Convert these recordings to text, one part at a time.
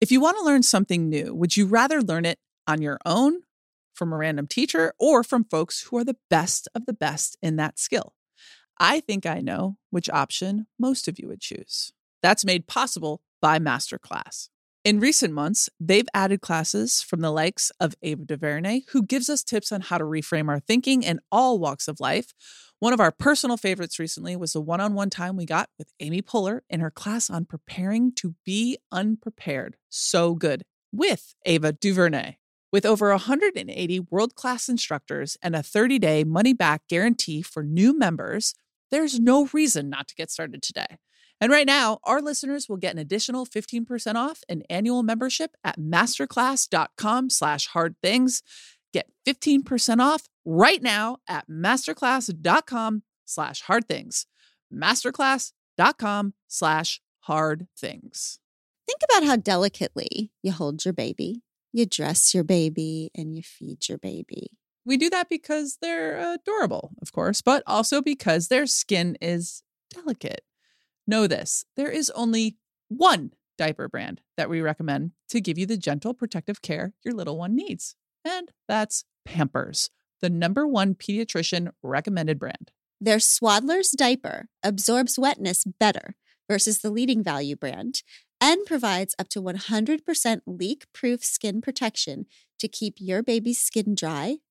If you want to learn something new, would you rather learn it on your own, from a random teacher, or from folks who are the best of the best in that skill? I think I know which option most of you would choose. That's made possible by Masterclass. In recent months, they've added classes from the likes of Ava DuVernay, who gives us tips on how to reframe our thinking in all walks of life. One of our personal favorites recently was the one on one time we got with Amy Poehler in her class on preparing to be unprepared. So good with Ava DuVernay. With over 180 world class instructors and a 30 day money back guarantee for new members, there's no reason not to get started today. And right now, our listeners will get an additional 15% off an annual membership at masterclass.com slash hard things. Get 15% off right now at masterclass.com slash hard things. Masterclass.com slash hard things. Think about how delicately you hold your baby, you dress your baby, and you feed your baby. We do that because they're adorable, of course, but also because their skin is delicate. Know this there is only one diaper brand that we recommend to give you the gentle protective care your little one needs, and that's Pampers, the number one pediatrician recommended brand. Their Swaddler's diaper absorbs wetness better versus the leading value brand and provides up to 100% leak proof skin protection to keep your baby's skin dry,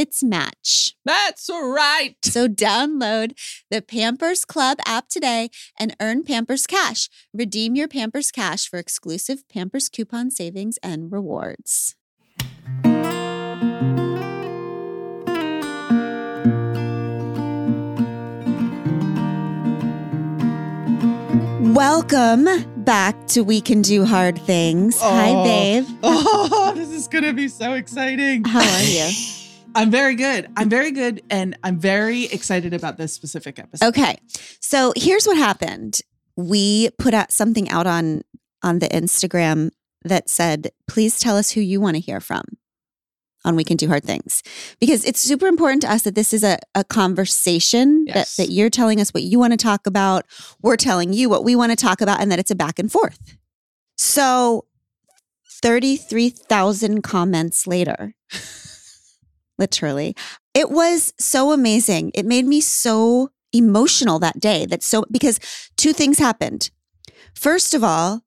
its match. That's right. So download the Pampers Club app today and earn Pampers Cash. Redeem your Pampers Cash for exclusive Pampers coupon savings and rewards. Welcome back to We Can Do Hard Things. Hi, Oh. babe. Oh, this is going to be so exciting. How are you? I'm very good. I'm very good. And I'm very excited about this specific episode. Okay. So here's what happened. We put out something out on on the Instagram that said, please tell us who you want to hear from on We Can Do Hard Things. Because it's super important to us that this is a, a conversation Yes. that, that you're telling us what you want to talk about. We're telling you what we want to talk about, and that it's a back and forth. So 33,000 comments later, literally, it was so amazing. It made me so emotional that day. That so because two things happened. First of all,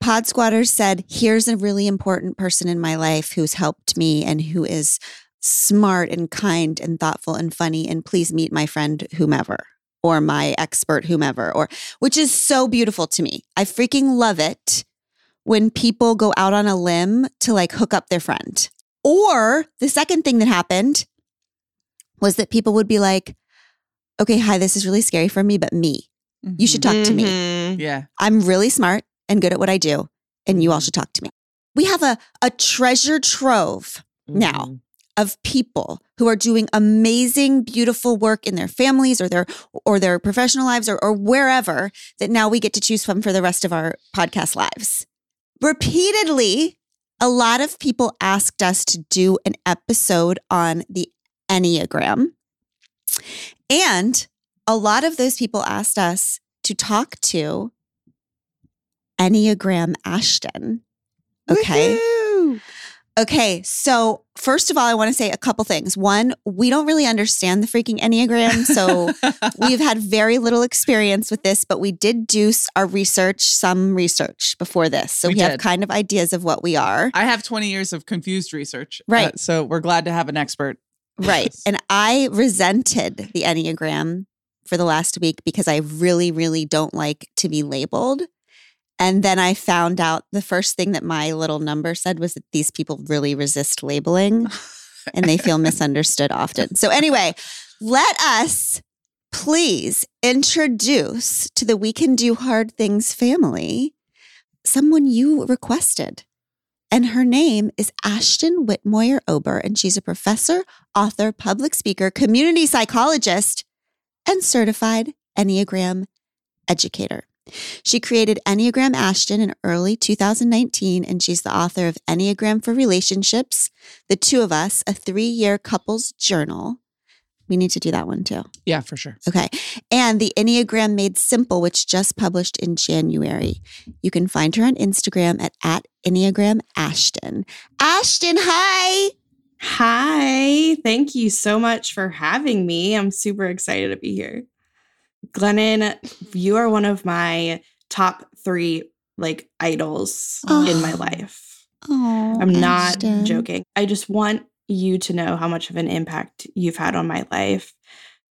Pod Squatters said, "Here's a really important person in my life who's helped me and who is smart and kind and thoughtful and funny and please meet my friend whomever or my expert whomever or which is so beautiful to me. I freaking love it when people go out on a limb to like hook up their friend. Or the second thing that happened was that people would be like, okay, hi, this is really scary for me, but me. You should talk to me. Mhm. Yeah. I'm really smart and good at what I do, and you all should talk to me. We have a, a treasure trove now Mhm. of people who are doing amazing, beautiful work in their families or their or their professional lives or, or wherever that now we get to choose from for the rest of our podcast lives. Repeatedly, a lot of people asked us to do an episode on the Enneagram. And a lot of those people asked us to talk to Enneagram Ashton. Okay. Woohoo! Okay, so first of all, I want to say a couple things. One, we don't really understand the freaking Enneagram. So we've had very little experience with this, but we did do our research, some research before this. So we, We have kind of ideas of what we are. I have 20 years of confused research. uh, Right. so we're glad to have an expert. Right. And I resented the Enneagram for the last week because I really, really don't like to be labeled. And then I found out the first thing that my little number said was that these people really resist labeling and they feel misunderstood often. So, anyway, let us please introduce to the We Can Do Hard Things family someone you requested. And her name is Ashton Whitmoyer Ober, and she's a professor, author, public speaker, community psychologist, and certified Enneagram educator. She created Enneagram Ashton in early 2019, and she's the author of Enneagram for Relationships, The Two of Us, a three year couples journal. We need to do that one too. Yeah, for sure. Okay. And the Enneagram Made Simple, which just published in January. You can find her on Instagram at, at Enneagram Ashton. Ashton, hi. Hi. Thank you so much for having me. I'm super excited to be here. Glennon, you are one of my top three like idols Oh. in my life. Oh, I'm not Ashton. joking. I just want you to know how much of an impact you've had on my life.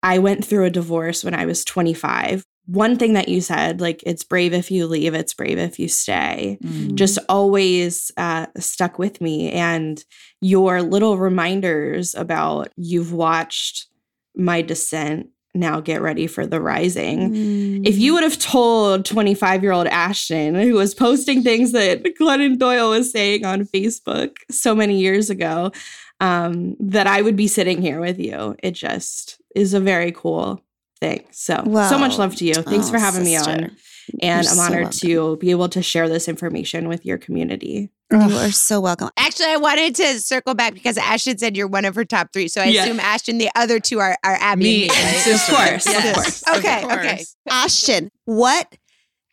I went through a divorce when I was 25. One thing that you said, like, it's brave if you leave, it's brave if you stay, Mm. just always uh, stuck with me. And your little reminders about you've watched my descent, now get ready for the rising. Mm. If you would have told 25 year old Ashton, who was posting things that Glennon Doyle was saying on Facebook so many years ago, um, that I would be sitting here with you, it just is a very cool thing. So, so much love to you. Thanks Oh, for having me on. And You're I'm honored welcome. to be able to share this information with your community. You are so welcome. Actually, I wanted to circle back because Ashton said you're one of her top three. So I Yeah. assume Ashton, the other two are, are Abby Me and me, and right? Of course, of course. Okay, Of okay. Ashton, what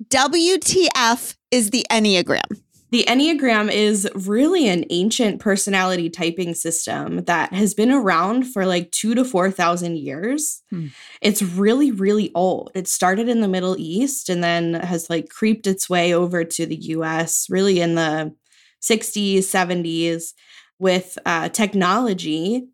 WTF is the Enneagram? The Enneagram is really an ancient personality typing system that has been around for like two to 4,000 years. Hmm. It's really, really old. It started in the Middle East and then has like creeped its way over to the US really in the 60s, 70s with uh, technology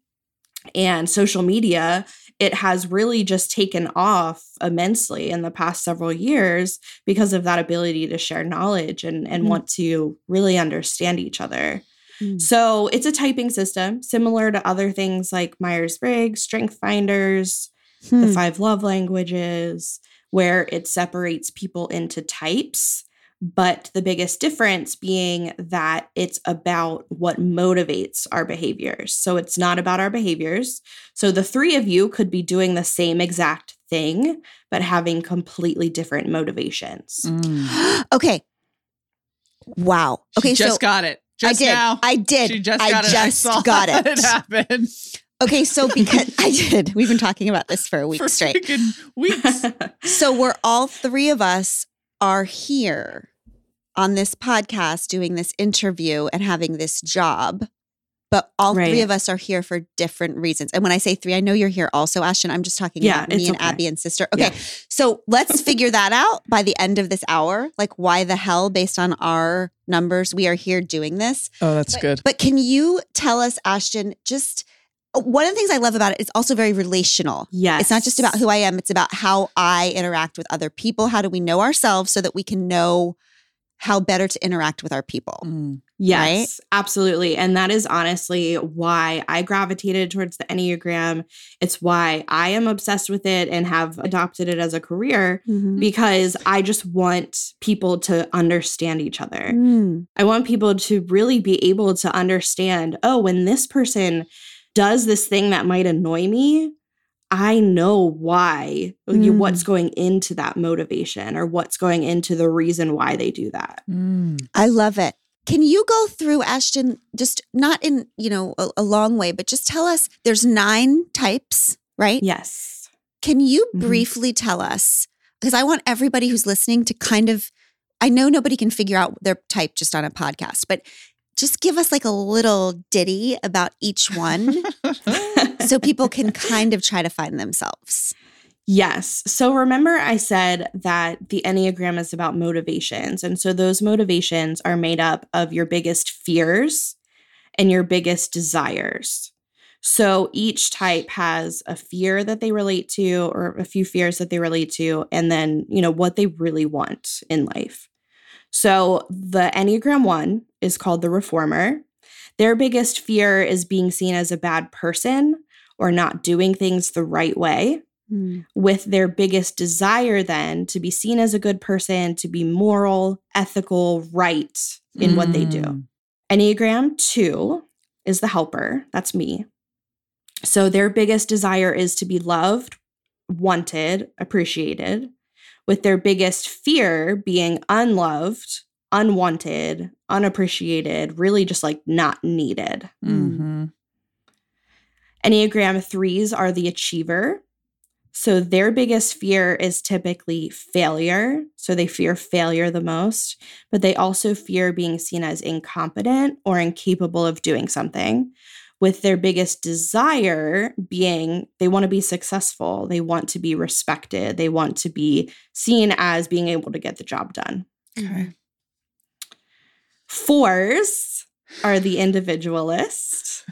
and social media. It has really just taken off immensely in the past several years because of that ability to share knowledge and, and Mm. want to really understand each other. Mm. So it's a typing system similar to other things like Myers Briggs, Strength Finders, Hmm. the five love languages, where it separates people into types. But the biggest difference being that it's about what motivates our behaviors. So it's not about our behaviors. So the three of you could be doing the same exact thing, but having completely different motivations. Mm. okay. Wow. Okay. She just so got it. Just I did. now. I did. She just I got it. just I saw got it. it happen. Okay, so because I did, we've been talking about this for a week for straight. weeks. So we're all three of us are here on this podcast doing this interview and having this job. But all three of us are here for different reasons. And when I say three, I know you're here also, Ashton. I'm just talking Yeah, about me and okay. Abby and sister. Okay. Yeah. So let's figure that out by the end of this hour. Like, why the hell, based on our numbers, we are here doing this. Oh, that's But- good. But can you tell us, Ashton, just one of the things I love about it, it is also very relational. yes. It's not just about who I am, it's about how I interact with other people. How do we know ourselves so that we can know how better to interact with our people? Mm. Yes, absolutely. And that is honestly why I gravitated towards the Enneagram. It's why I am obsessed with it and have adopted it as a career Mhm. because I just want people to understand each other. Mm. I want people to really be able to understand oh, when this person does this thing that might annoy me, I know why, like, Mm. what's going into that motivation or what's going into the reason why they do that. Mm. I love it. Can you go through Ashton just not in, you know, a, a long way, but just tell us there's nine types, right? Yes. Can you Mhm. briefly tell us because I want everybody who's listening to kind of I know nobody can figure out their type just on a podcast, but just give us like a little ditty about each one so people can kind of try to find themselves. Yes. So remember, I said that the Enneagram is about motivations. And so those motivations are made up of your biggest fears and your biggest desires. So each type has a fear that they relate to, or a few fears that they relate to, and then, you know, what they really want in life. So the Enneagram one is called the reformer. Their biggest fear is being seen as a bad person or not doing things the right way with their biggest desire then to be seen as a good person, to be moral, ethical, right in what they do. Mm. Enneagram 2 is the helper. That's me. So their biggest desire is to be loved, wanted, appreciated, with their biggest fear being unloved, unwanted, unappreciated, really just like not needed. Mm-hmm. Enneagram threes are the achiever. So their biggest fear is typically failure. So they fear failure the most, but they also fear being seen as incompetent or incapable of doing something. With their biggest desire being they want to be successful, they want to be respected, they want to be seen as being able to get the job done. Okay. Fours are the individualist.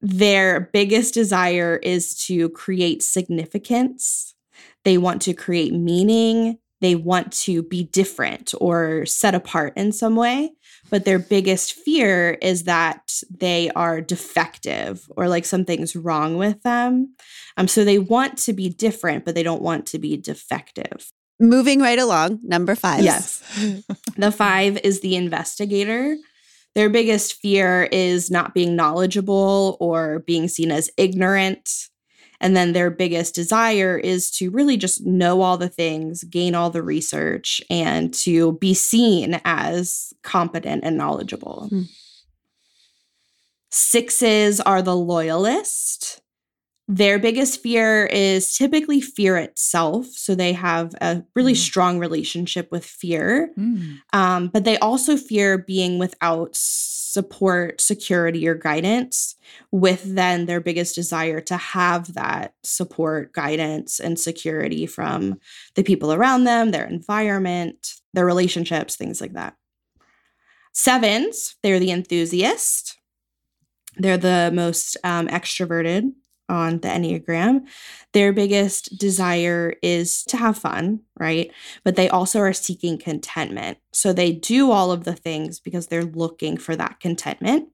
Their biggest desire is to create significance. They want to create meaning. They want to be different or set apart in some way. But their biggest fear is that they are defective or like something's wrong with them. Um, so they want to be different, but they don't want to be defective. Moving right along, number five. Yes. the five is the investigator. Their biggest fear is not being knowledgeable or being seen as ignorant. And then their biggest desire is to really just know all the things, gain all the research, and to be seen as competent and knowledgeable. Hmm. Sixes are the loyalist. Their biggest fear is typically fear itself. So they have a really Mm. strong relationship with fear. Mm. Um, but they also fear being without support, security, or guidance, with then their biggest desire to have that support, guidance, and security from the people around them, their environment, their relationships, things like that. Sevens, they're the enthusiast. They're the most um, extroverted on the Enneagram. Their biggest desire is to have fun, right? But they also are seeking contentment. So they do all of the things because they're looking for that contentment.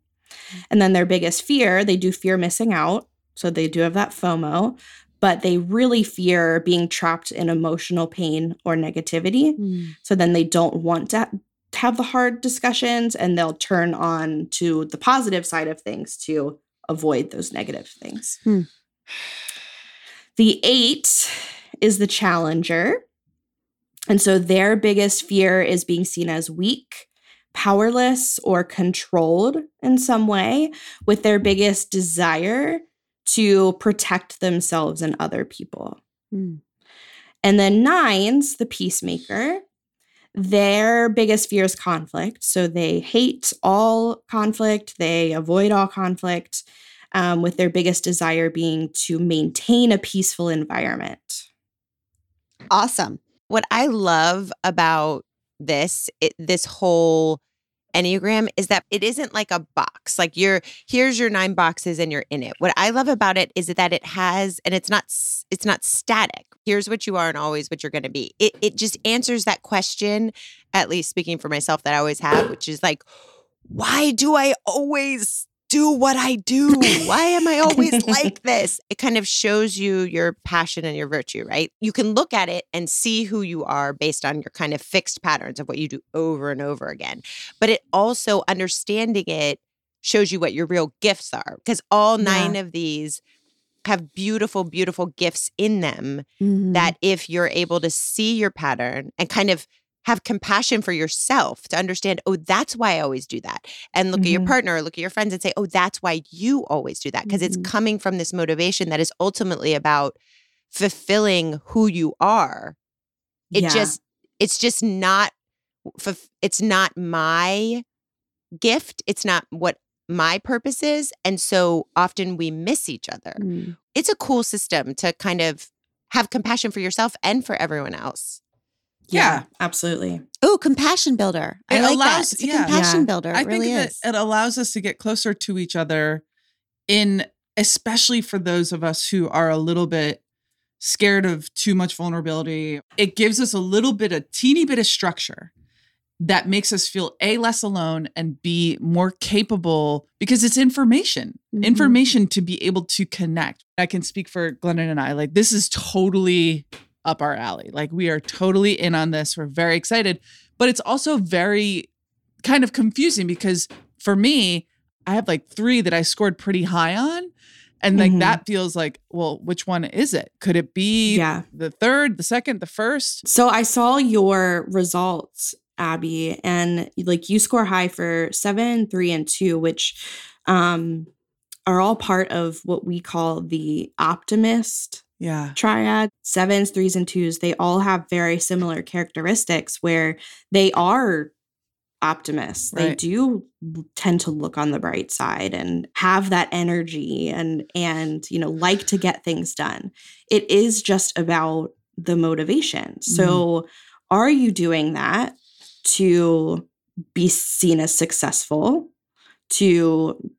And then their biggest fear, they do fear missing out. So they do have that FOMO, but they really fear being trapped in emotional pain or negativity. Mm. So then they don't want to have the hard discussions and they'll turn on to the positive side of things to avoid those negative things. Hmm. The eight is the challenger. And so their biggest fear is being seen as weak, powerless, or controlled in some way, with their biggest desire to protect themselves and other people. Mm. And then nines, the peacemaker, their biggest fear is conflict. So they hate all conflict, they avoid all conflict, um, with their biggest desire being to maintain a peaceful environment. Awesome. what I love about this, it, this whole Enneagram is that it isn't like a box. Like you're here's your nine boxes and you're in it. What I love about it is that it has and it's not it's not static. Here's what you are and always what you're going to be. It it just answers that question at least speaking for myself that I always have, which is like why do I always do what I do? Why am I always like this? It kind of shows you your passion and your virtue, right? You can look at it and see who you are based on your kind of fixed patterns of what you do over and over again. But it also understanding it shows you what your real gifts are because all nine of these have beautiful, beautiful gifts in them Mhm. that if you're able to see your pattern and kind of have compassion for yourself to understand, oh, that's why I always do that. And look at your Mhm. partner or look at your friends and say, oh, that's why you always do that. Because Mhm. it's coming from this motivation that is ultimately about fulfilling who you are. It Yeah. just, it's just not, it's not my gift. It's not what my purpose is. And so often we miss each other. Mm. It's a cool system to kind of have compassion for yourself and for everyone else. Yeah. absolutely. Oh, compassion builder. I It like allows- that. It's a yeah. compassion Yeah. builder. It I really think is. that it allows us to get closer to each other in especially for those of us who are a little bit scared of too much vulnerability. It gives us a little bit a teeny bit of structure that makes us feel a less alone and b more capable because it's information. Mhm. Information to be able to connect. I can speak for Glennon and I like this is totally up our alley. Like we are totally in on this. We're very excited, but it's also very kind of confusing because for me, I have like three that I scored pretty high on. And like Mhm. that feels like, well, which one is it? Could it be Yeah. the third, the second, the first? So I saw your results, Abby, and like you score high for seven, three, and two, which um are all part of what we call the optimist Yeah. triad. Sevens, threes, and twos, they all have very similar characteristics where they are optimists. They do tend to look on the bright side and have that energy and and you know like to get things done. It is just about the motivation. So mm-hmm. are you doing that to be seen as successful, to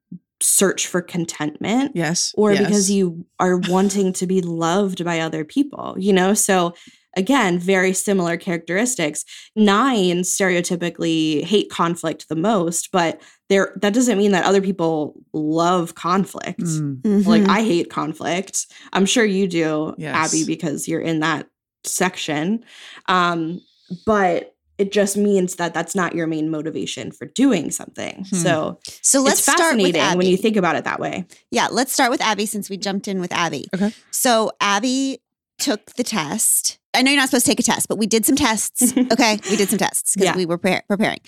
search for contentment, Yes. or yes. because you are wanting to be loved by other people, you know? So again, very similar characteristics. nine stereotypically hate conflict the most, but there that doesn't mean that other people love conflict. Mm, Like Mhm. I hate conflict. I'm sure you do, Yes. Abby, because you're in that section. Um, but it just means that that's not your main motivation for doing something. Hmm. So so let's it's start fascinating Abby. when you think about it that way. Yeah, let's start with Abby since we jumped in with Abby. Okay. So Abby took the test. I know you're not supposed to take a test, but we did some tests. Okay, we did some tests because Yeah. we were pre- preparing.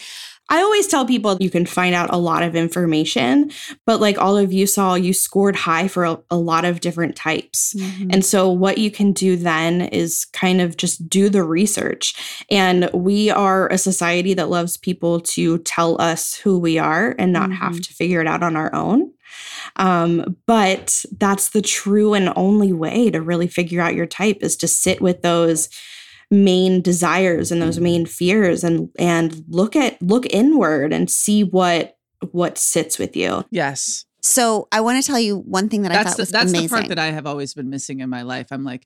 I always tell people you can find out a lot of information, but like all of you saw, you scored high for a, a lot of different types. And so, what you can do then is kind of just do the research. And we are a society that loves people to tell us who we are and not have Mhm. to figure it out on our own. Um, but that's the true and only way to really figure out your type is to sit with those main desires and those main fears and and look at look inward and see what what sits with you. yes. So I want to tell you one thing that I That's thought the, was that's amazing. the part that I have always been missing in my life. I'm like,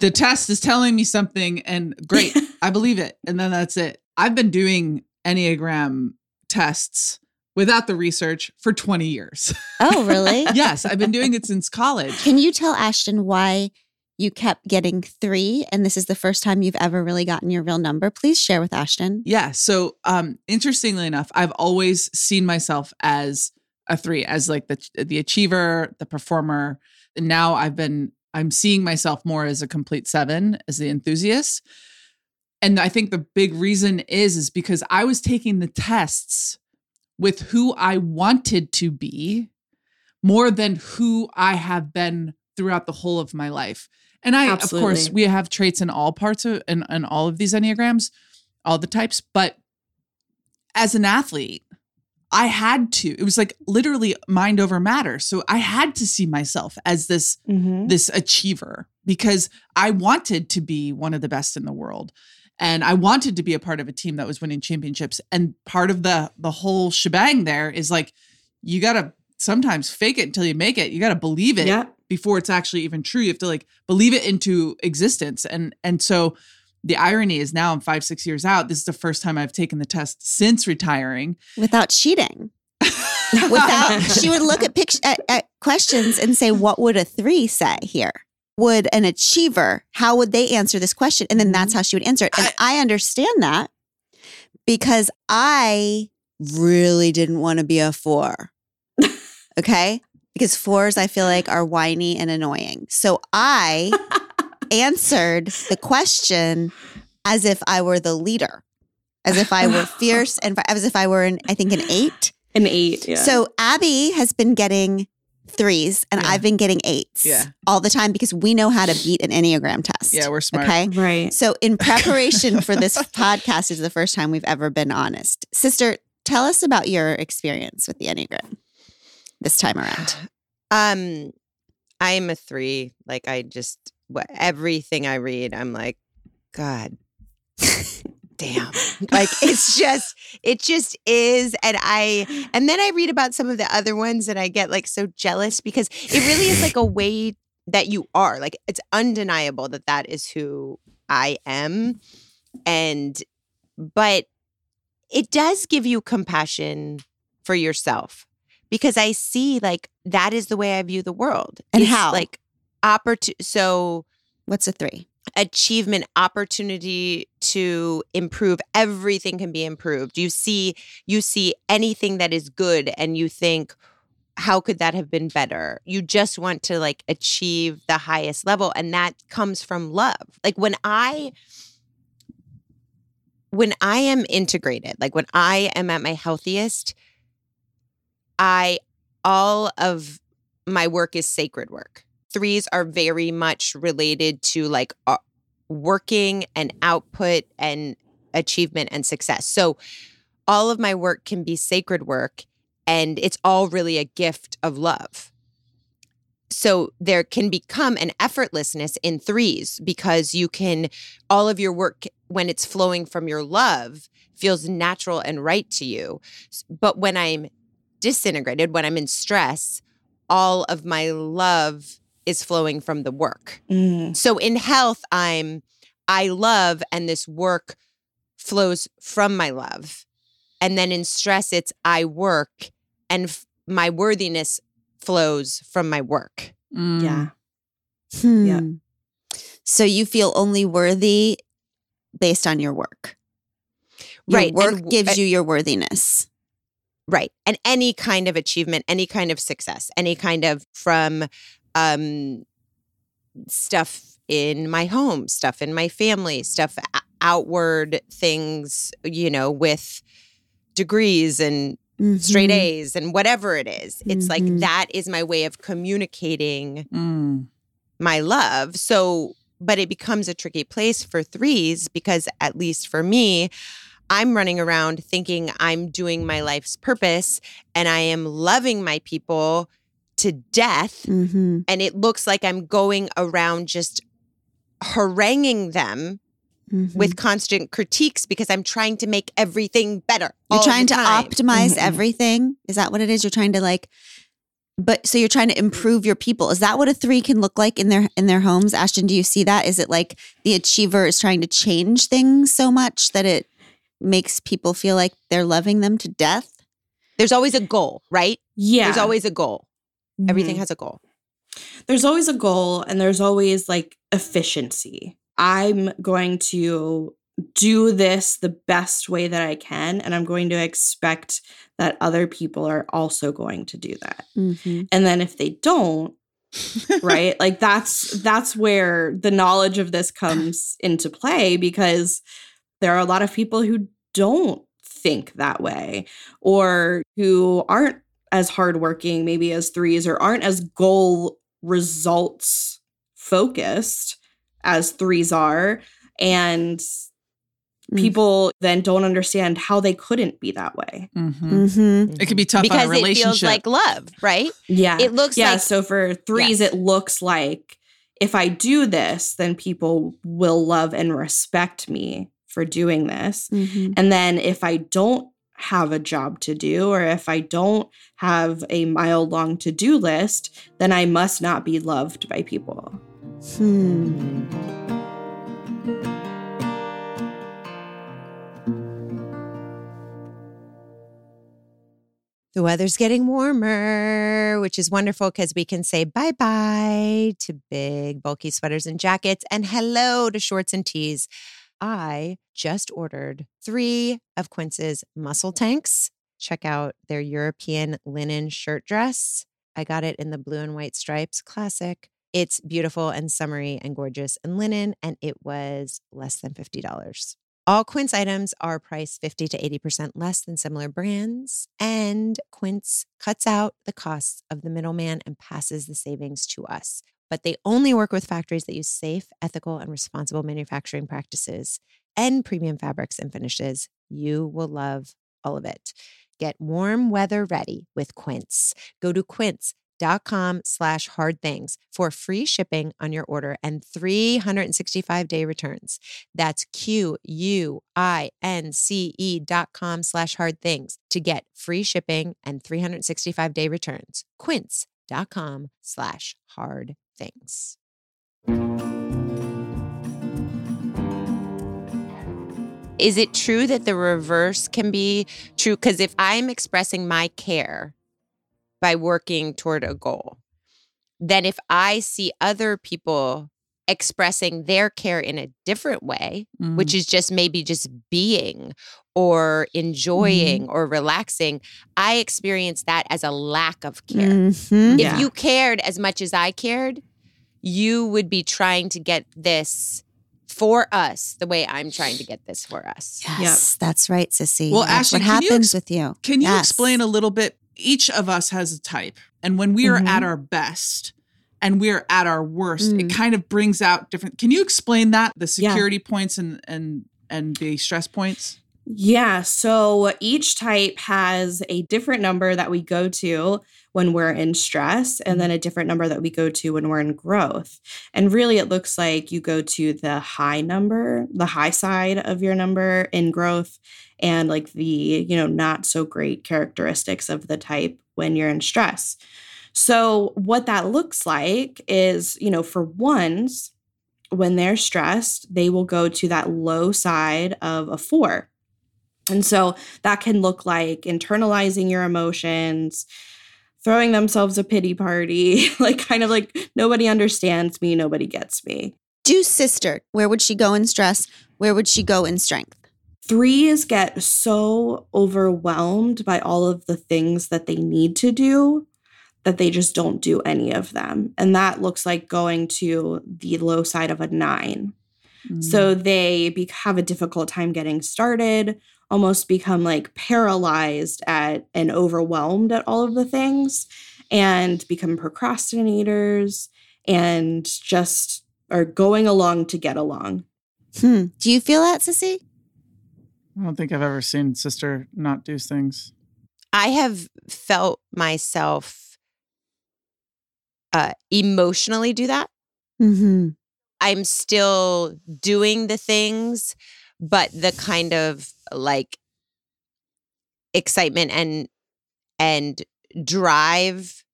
the test is telling me something, and great, I believe it, and then that's it. I've been doing Enneagram tests without the research for 20 years. oh, really? yes, I've been doing it since college. Can you tell Ashton why you kept getting three and this is the first time you've ever really gotten your real number? Please share with Ashton. Yeah. So, um, interestingly enough, I've always seen myself as a three, as like the the achiever, the performer. And now I've been I'm seeing myself more as a complete seven, as the enthusiast. And I think the big reason is is because I was taking the tests with who I wanted to be more than who I have been throughout the whole of my life. And I, of course, we have traits in all parts of in, in all of these Enneagrams, all the types. But as an athlete, I had to, it was like literally mind over matter. So I had to see myself as this Mhm. this achiever because I wanted to be one of the best in the world. And I wanted to be a part of a team that was winning championships. And part of the the whole shebang there is like you gotta sometimes fake it until you make it. You gotta believe it Yeah. before it's actually even true. You have to like believe it into existence. And and so the irony is now I'm five, six years out. This is the first time I've taken the test since retiring. Without cheating. Without she would look at, pict- at at questions and say, "What would a three say here? Would an achiever? How would they answer this question?" And then that's mm-hmm. how she would answer it. And I, understand that because I really didn't want to be a four. Okay, because fours I feel like are whiny and annoying. So I answered the question as if I were the leader, as if I were fierce and as if I were an I think an eight. An eight. Yeah. So Abby has been getting threes and Yeah. I've been getting eights Yeah. all the time because we know how to beat an Enneagram test. Yeah, we're smart. Okay. right. So in preparation for this podcast is the first time we've ever been honest. Sister, tell us about your experience with the Enneagram this time around. Um, I'm a three. Like I just what everything I read, I'm like, God damn. Like it's just it just is. And I and then I read about some of the other ones and I get like so jealous because it really is like a way that you are. Like it's undeniable that that is who I am. And but it does give you compassion for yourself because I see like that is the way I view the world. And It's, how? Like opportunity. So What's a three? Achievement, opportunity to improve. Everything can be improved. You see, you see anything that is good, and you think, how could that have been better? You just want to like achieve the highest level and that comes from love. Like when I when I am integrated, like when I am at my healthiest, I all of my work is sacred work. Threes are very much related to like uh, working and output and achievement and success. So all of my work can be sacred work and it's all really a gift of love. So there can become an effortlessness in threes because you can, all of your work, when it's flowing from your love, feels natural and right to you. But when I'm disintegrated, when I'm in stress, all of my love is flowing from the work. Mm. So in health, I'm, I love, and this work flows from my love. And then in stress, it's I work and f- my worthiness flows from my work. Mm. Yeah. Hmm. Yeah. So you feel only worthy based on your work. Your Right, Work w- gives uh, you your worthiness. Right. And any kind of achievement, any kind of success, any kind of from um stuff in my home, stuff in my family, stuff outward things, you know, with degrees and straight Mhm. A's and whatever it is. It's like Mhm. that is my way of communicating Mm. my love. So, but it becomes a tricky place for threes because, at least for me, I'm running around thinking I'm doing my life's purpose and I am loving my people to death. Mhm. And it looks like I'm going around just haranguing them Mhm. with constant critiques because I'm trying to make everything better. You're trying to time. optimize Mhm. everything. Is that what it is? You're trying to like but so you're trying to improve your people. Is that what a 3 can look like in their in their homes? Ashton, do you see that? Is it like the achiever is trying to change things so much that it makes people feel like they're loving them to death? There's always a goal, right? Yeah. There's always a goal. Everything Mhm. has a goal. there's always a goal and there's always like efficiency. I'm going to do this the best way that I can and I'm going to expect that other people are also going to do that. Mm-hmm. And then if they don't, right? like that's that's where the knowledge of this comes into play because there are a lot of people who don't think that way or who aren't as hardworking maybe as threes or aren't as goal results focused as threes are and Mm. people then don't understand how they couldn't be that way Mhm. Mm-hmm. It could be tough because on a it feels like love, right? yeah It looks yeah like so for threes Yes. it looks like if i do this then people will love and respect me for doing this Mm-hmm. and then if i don't have a job to do or if i don't have a mile long to-do list then i must not be loved by people Hmm. The weather's getting warmer, which is wonderful because we can say bye bye to big, bulky sweaters and jackets and hello to shorts and tees. I just ordered three of Quince's muscle tanks. Check out their European linen shirt dress. I got it in the blue and white stripes, classic. It's beautiful and summery and gorgeous and linen, and it was less than $50. All Quince items are priced 50 to 80% less than similar brands, and Quince cuts out the costs of the middleman and passes the savings to us. But they only work with factories that use safe, ethical, and responsible manufacturing practices and premium fabrics and finishes. You will love all of it. Get warm weather ready with Quince. Go to quince.com slash hard things for free shipping on your order and 365 day returns. That's Q U I N C E dot com slash hard things to get free shipping and 365 day returns. Quince.com slash hard things. Is it true that the reverse can be true? Because if I'm expressing my care by working toward a goal, then if I see other people expressing their care in a different way, Mm. which is just maybe just being or enjoying Mm-hmm. or relaxing, I experience that as a lack of care. Mhm. If Yeah. you cared as much as I cared, you would be trying to get this for us the way I'm trying to get this for us. Yes, that's right, Sissy. Well, that's Ashley, what can you happens ex- with you. Can you Yes. explain a little bit? Each of us has a type. And when we are Mhm. at our best and we're at our worst, it Mm. kind of brings out different. Can you explain that? The Yeah. security points and and and the stress points? Yeah, so each type has a different number that we go to when we're in stress, and then a different number that we go to when we're in growth. And really, it looks like you go to the high number, the high side of your number in growth, and like the, you know, not so great characteristics of the type when you're in stress. So, what that looks like is, you know, for ones, when they're stressed, they will go to that low side of a four. And so that can look like internalizing your emotions, throwing themselves a pity party, like kind of like nobody understands me, nobody gets me. Do sister. Where would she go in stress? Where would she go in strength? Threes get so overwhelmed by all of the things that they need to do that they just don't do any of them. And that looks like going to the low side of a nine. So they be- have a difficult time getting started, almost become like paralyzed at and overwhelmed at all of the things, and become procrastinators and just are going along to get along. Hmm. Do you feel that, Sissy? I don't think I've ever seen sister not do things. I have felt myself uh, emotionally do that. Mm-hmm. I'm still doing the things, but the kind of like excitement and and drive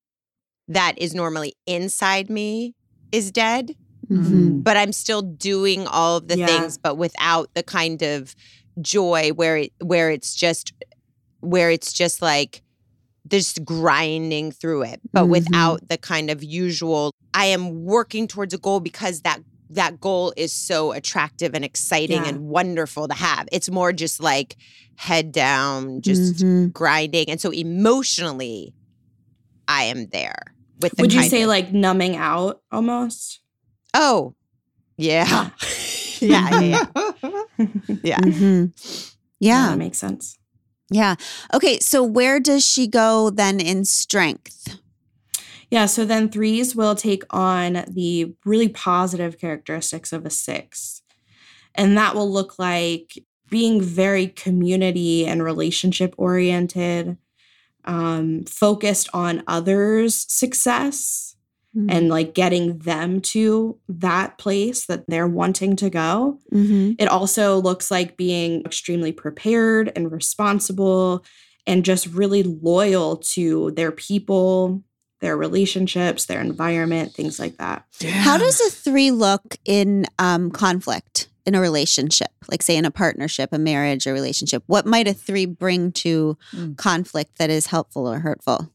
that is normally inside me is dead. Mm-hmm. But I'm still doing all of the Yeah. things, but without the kind of joy where it where it's just where it's just like just grinding through it, but Mhm. without the kind of usual. I am working towards a goal because that that goal is so attractive and exciting Yeah. and wonderful to have. It's more just like head down, just Mhm. grinding, and so emotionally, I am there with the. Would you say of- like numbing out almost? Oh, yeah, yeah, yeah, yeah. Yeah. Mhm. Yeah. that makes sense. Yeah. Okay. So where does she go then in strength? Yeah, so then threes will take on the really positive characteristics of a six. And that will look like being very community and relationship oriented, um, focused on others' success and like getting them to that place that they're wanting to go. Mm-hmm. It also looks like being extremely prepared and responsible and just really loyal to their people, their relationships, their environment, things like that. How does a three look in um, conflict in a relationship? Like, say, in a partnership, a marriage, a relationship. What might a three bring to Mm. conflict that is helpful or hurtful?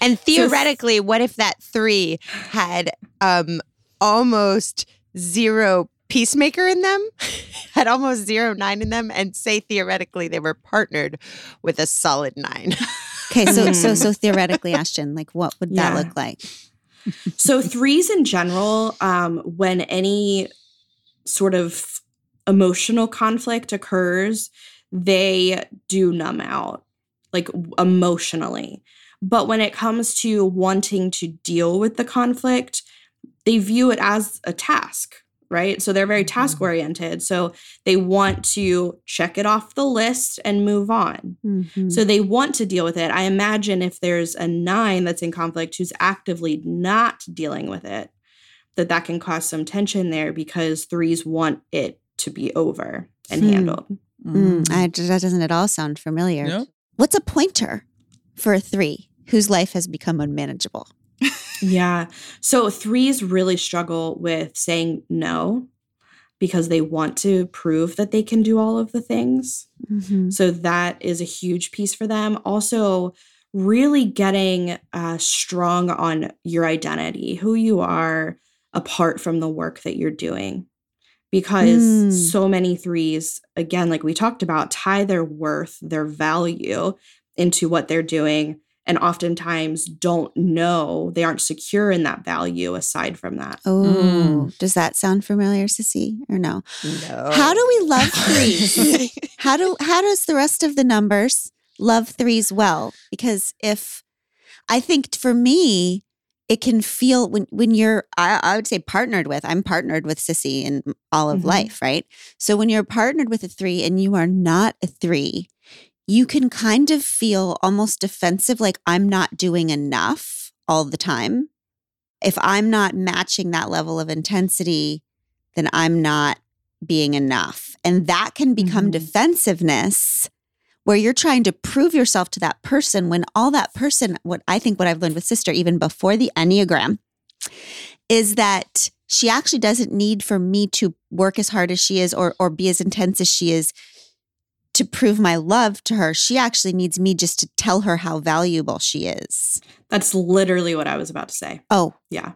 And theoretically, what if that three had um almost zero peacemaker in them, had almost zero nine in them, and say theoretically they were partnered with a solid nine? Okay, so so so theoretically, Ashton, like, what would that Yeah. look like? So, threes in general, um, when any sort of emotional conflict occurs, they do numb out, like emotionally. But when it comes to wanting to deal with the conflict, they view it as a task, right? So they're very task oriented. So they want to check it off the list and move on. Mhm. So they want to deal with it. I imagine if there's a nine that's in conflict who's actively not dealing with it, that that can cause some tension there because threes want it to be over and Hmm. handled. Mm, I, that doesn't at all sound familiar. Nope. What's a pointer for a three whose life has become unmanageable? Yeah. So threes really struggle with saying no because they want to prove that they can do all of the things. Mhm. So that is a huge piece for them. Also, really getting uh, strong on your identity, who you are, apart from the work that you're doing. Because Mm. so many threes, again, like we talked about, tie their worth, their value into what they're doing, and oftentimes don't know they aren't secure in that value aside from that. Oh, Mm. does that sound familiar, Sissy, or no? No. How do we love threes? how do how does the rest of the numbers love threes well? Because if I think for me, it can feel when when you're I, I would say partnered with. I'm partnered with Sissy in all of Mhm. life, right? So when you're partnered with a three and you are not a three, you can kind of feel almost defensive, like I'm not doing enough all the time. If I'm not matching that level of intensity, then I'm not being enough. And that can become Mhm. defensiveness where you're trying to prove yourself to that person when all that person, what I think what I've learned with sister, even before the Enneagram, is that she actually doesn't need for me to work as hard as she is or or be as intense as she is to prove my love to her. She actually needs me just to tell her how valuable she is. That's literally what I was about to say. Oh, Yeah.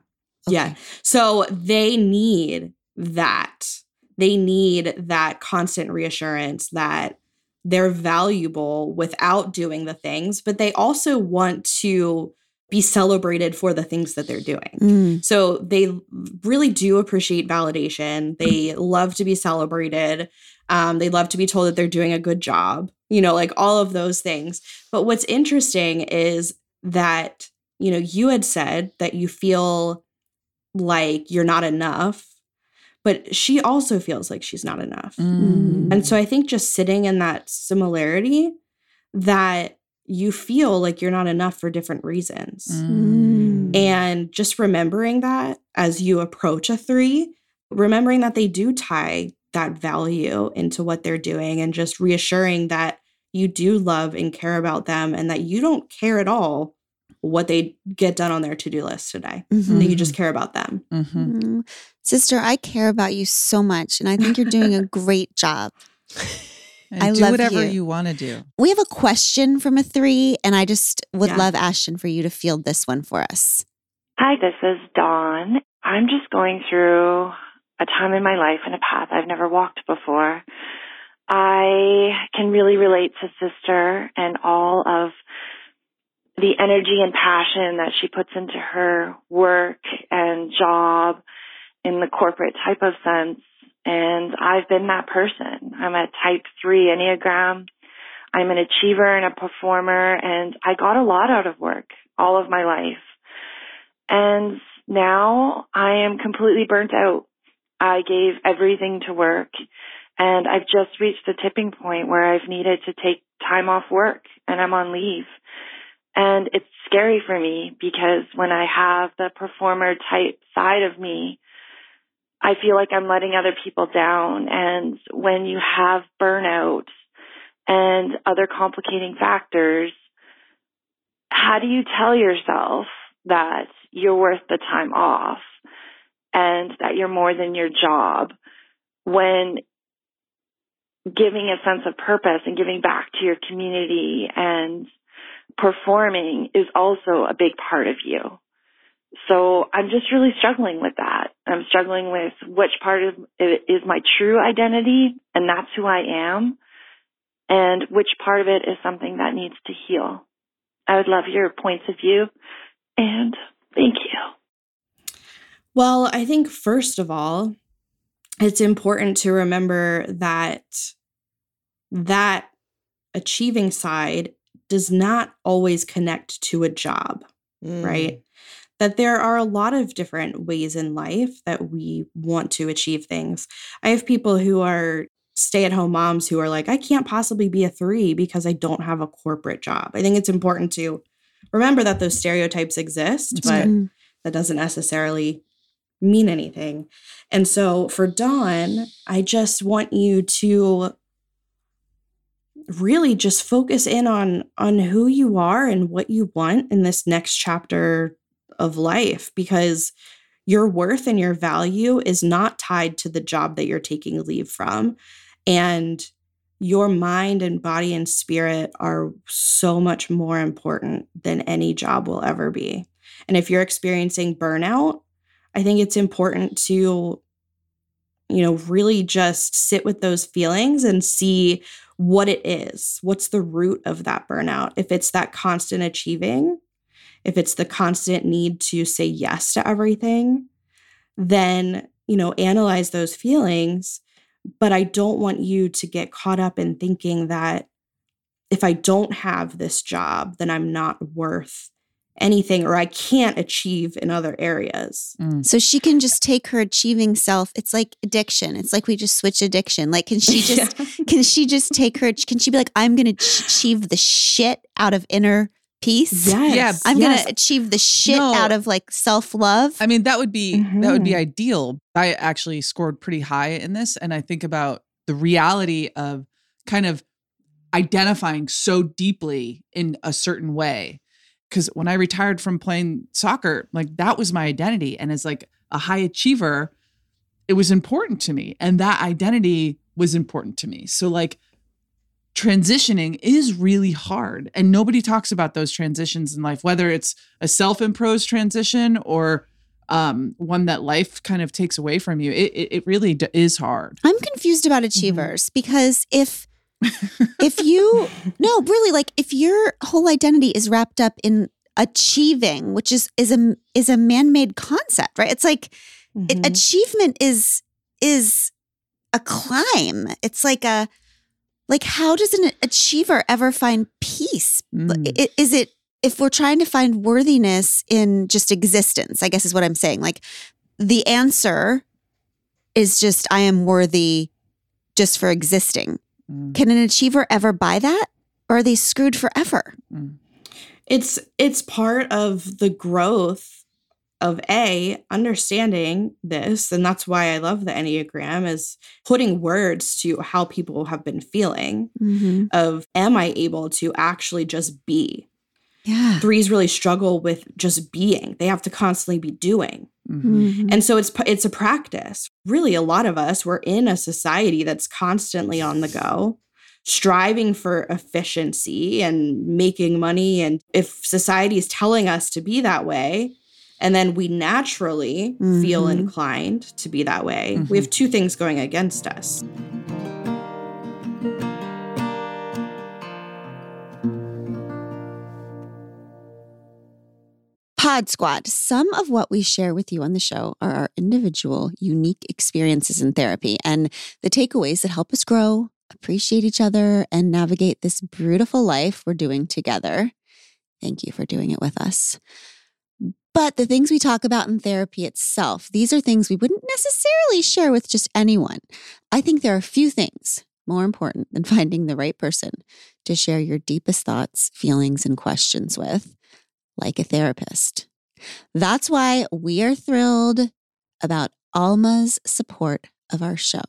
okay. Yeah. So they need that. They need that constant reassurance that they're valuable without doing the things, but they also want to be celebrated for the things that they're doing. Mm. So they really do appreciate validation. They love to be celebrated. Um, they love to be told that they're doing a good job, you know, like all of those things. But what's interesting is that, you know, you had said that you feel like you're not enough, but she also feels like she's not enough. Mm. And so I think just sitting in that similarity that you feel like you're not enough for different reasons. Mm. And just remembering that as you approach a three, remembering that they do tie that value into what they're doing and just reassuring that you do love and care about them and that you don't care at all what they get done on their to do list today, Mhm. that you just care about them. Mhm. Mm. Sister, I care about you so much, and I think you're doing a great job. And I do love whatever you. you, want to do. We have a question from a three, and I just would Yeah. love Ashton for you to field this one for us. Hi, this is Dawn. I'm just going through a time in my life and a path I've never walked before. I can really relate to Sister and all of the energy and passion that she puts into her work and job in the corporate type of sense. And I've been that person. I'm a type three Enneagram. I'm an achiever and a performer, and I got a lot out of work all of my life. And now I am completely burnt out. I gave everything to work and I've just reached the tipping point where I've needed to take time off work and I'm on leave. And it's scary for me because when I have the performer type side of me, I feel like I'm letting other people down. And when you have burnout and other complicating factors, how do you tell yourself that you're worth the time off and that you're more than your job when giving a sense of purpose and giving back to your community and performing is also a big part of you. So I'm just really struggling with that. I'm struggling with which part of it is my true identity and that's who I am and which part of it is something that needs to heal. I would love your points of view and thank you. Well, I think first of all, it's important to remember that that achieving side does not always connect to a job, Mm. right? That there are a lot of different ways in life that we want to achieve things. I have people who are stay at home moms who are like, I can't possibly be a three because I don't have a corporate job. I think it's important to remember that those stereotypes exist, That's but. Mm. that doesn't necessarily mean anything. And so for Dawn, I just want you to really just focus in on on who you are and what you want in this next chapter of life because your worth and your value is not tied to the job that you're taking leave from and your mind and body and spirit are so much more important than any job will ever be. And if you're experiencing burnout, I think it's important to, you know, really just sit with those feelings and see what it is. What's the root of that burnout? If it's that constant achieving, if it's the constant need to say yes to everything, then, you know, analyze those feelings. But I don't want you to get caught up in thinking that if I don't have this job, then I'm not worth anything or I can't achieve in other areas. Mm. So she can just take her achieving self. It's like addiction. It's like we just switch addiction. Like, can she just, Yeah. can she just take her, can she be like, I'm going to achieve the shit out of inner peace? Yes. Yeah, I'm yes. going to achieve the shit No. out of like self love. I mean, that would be that would be Mhm. ideal. I actually scored pretty high in this, and I think about the reality of kind of identifying so deeply in a certain way. Because when I retired from playing soccer, like that was my identity, and as like a high achiever, it was important to me, and that identity was important to me. So like transitioning is really hard. And nobody talks about those transitions in life whether it's a self-imposed transition or um, one that life kind of takes away from you. It, it, it really d- is hard. I'm confused about achievers because if if you no really like if your whole identity is wrapped up in achieving which is is a is a man-made concept right it's like it, Mhm. achievement is is a climb it's like a like how does an achiever ever find peace Mm. Is it if we're trying to find worthiness in just existence i guess is what i'm saying like the answer is just i am worthy just for existing Mm. can an achiever ever buy that or are they screwed forever Mm. it's it's part of the growth of a understanding this and that's why i love the enneagram is putting words to how people have been feeling of am i able to actually just be yeah threes really struggle with just being they have to constantly be doing Mhm. Mhm. and so it's it's a practice really a lot of us we're in a society that's constantly on the go striving for efficiency and making money and if society is telling us to be that way and then we naturally feel Mhm. inclined to be that way we have two things going against us Pod Squad. Some of what we share with you on the show are our individual, unique experiences in therapy and the takeaways that help us grow, appreciate each other, and navigate this beautiful life we're doing together. Thank you for doing it with us. But the things we talk about in therapy itself, these are things we wouldn't necessarily share with just anyone. I think there are a few things more important than finding the right person to share your deepest thoughts, feelings, and questions with like a therapist. That's why we are thrilled about Alma's support of our show.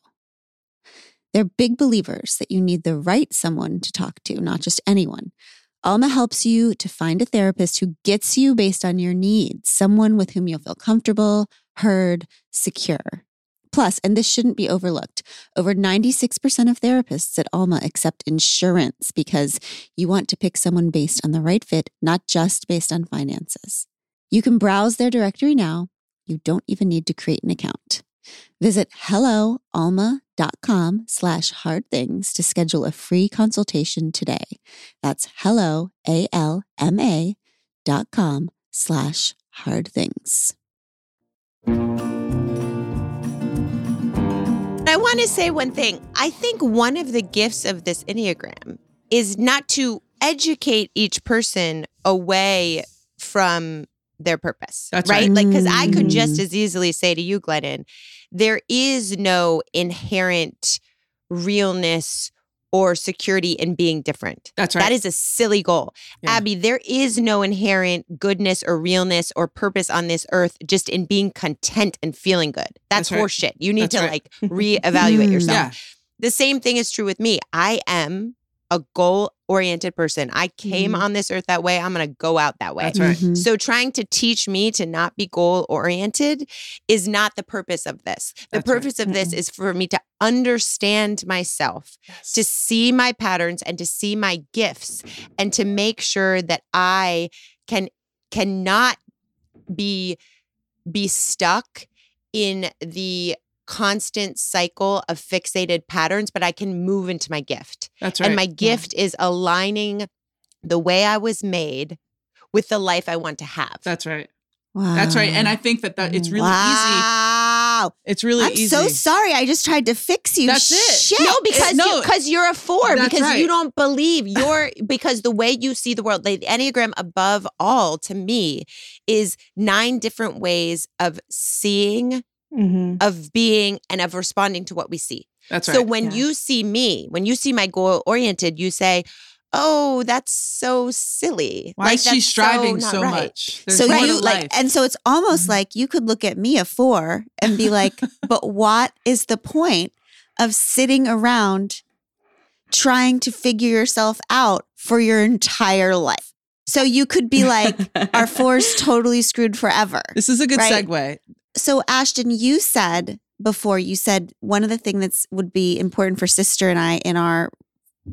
They're big believers that you need the right someone to talk to, not just anyone. Alma helps you to find a therapist who gets you based on your needs, someone with whom you'll feel comfortable, heard, secure. Plus, and this shouldn't be overlooked, over 96% of therapists at Alma accept insurance because you want to pick someone based on the right fit, not just based on finances. You can browse their directory now. You don't even need to create an account. Visit helloalma.com slash hard things to schedule a free consultation today. That's hello, A-L-M-A dot com slash hard things. I want to say one thing. I think one of the gifts of this Enneagram is not to educate each person away from their purpose. That's right. right. Like, because I could Mm. just as easily say to you, Glennon, there is no inherent realness or security in being different. that's right That is a silly goal. Yeah. Abby, there is no inherent goodness or realness or purpose on this earth just in being content and feeling good. That's, That's right. horseshit. You need That's to right. like reevaluate yourself. yeah The same thing is true with me. I am a goal oriented person. I came Mhm. on this earth that way. I'm going to go out that way. That's right. Mhm. So trying to teach me to not be goal oriented is not the purpose of this. The That's right. purpose of this is for me to understand myself, Yes. to see my patterns and to see my gifts and to make sure that I can cannot be be stuck in the constant cycle of fixated patterns, but I can move into my gift. That's right. And my gift is aligning the way I was made with the life I want to have. That's right. Wow. That's right. And I think that, that it's really easy. wow. It's really easy. I'm easy. so sorry. I just tried to fix you. That's it. No, because no. you, because you're a four That's because right. you don't believe you're because the way you see the world, the Enneagram above all to me is nine different ways of seeing, Mhm. of being, and of responding to what we see. That's right. So when Yeah. you see me, when you see my goal oriented, you say, "Oh, that's so silly. Why is she striving not so right." much? There's so you like, life. and so it's almost Mhm. like you could look at me, a four, and be like, but what is the point of sitting around trying to figure yourself out for your entire life? So you could be like, our four's totally screwed forever. this is a good right. segue. So Ashton, you said before, you said one of the things that's would be important for sister and I in our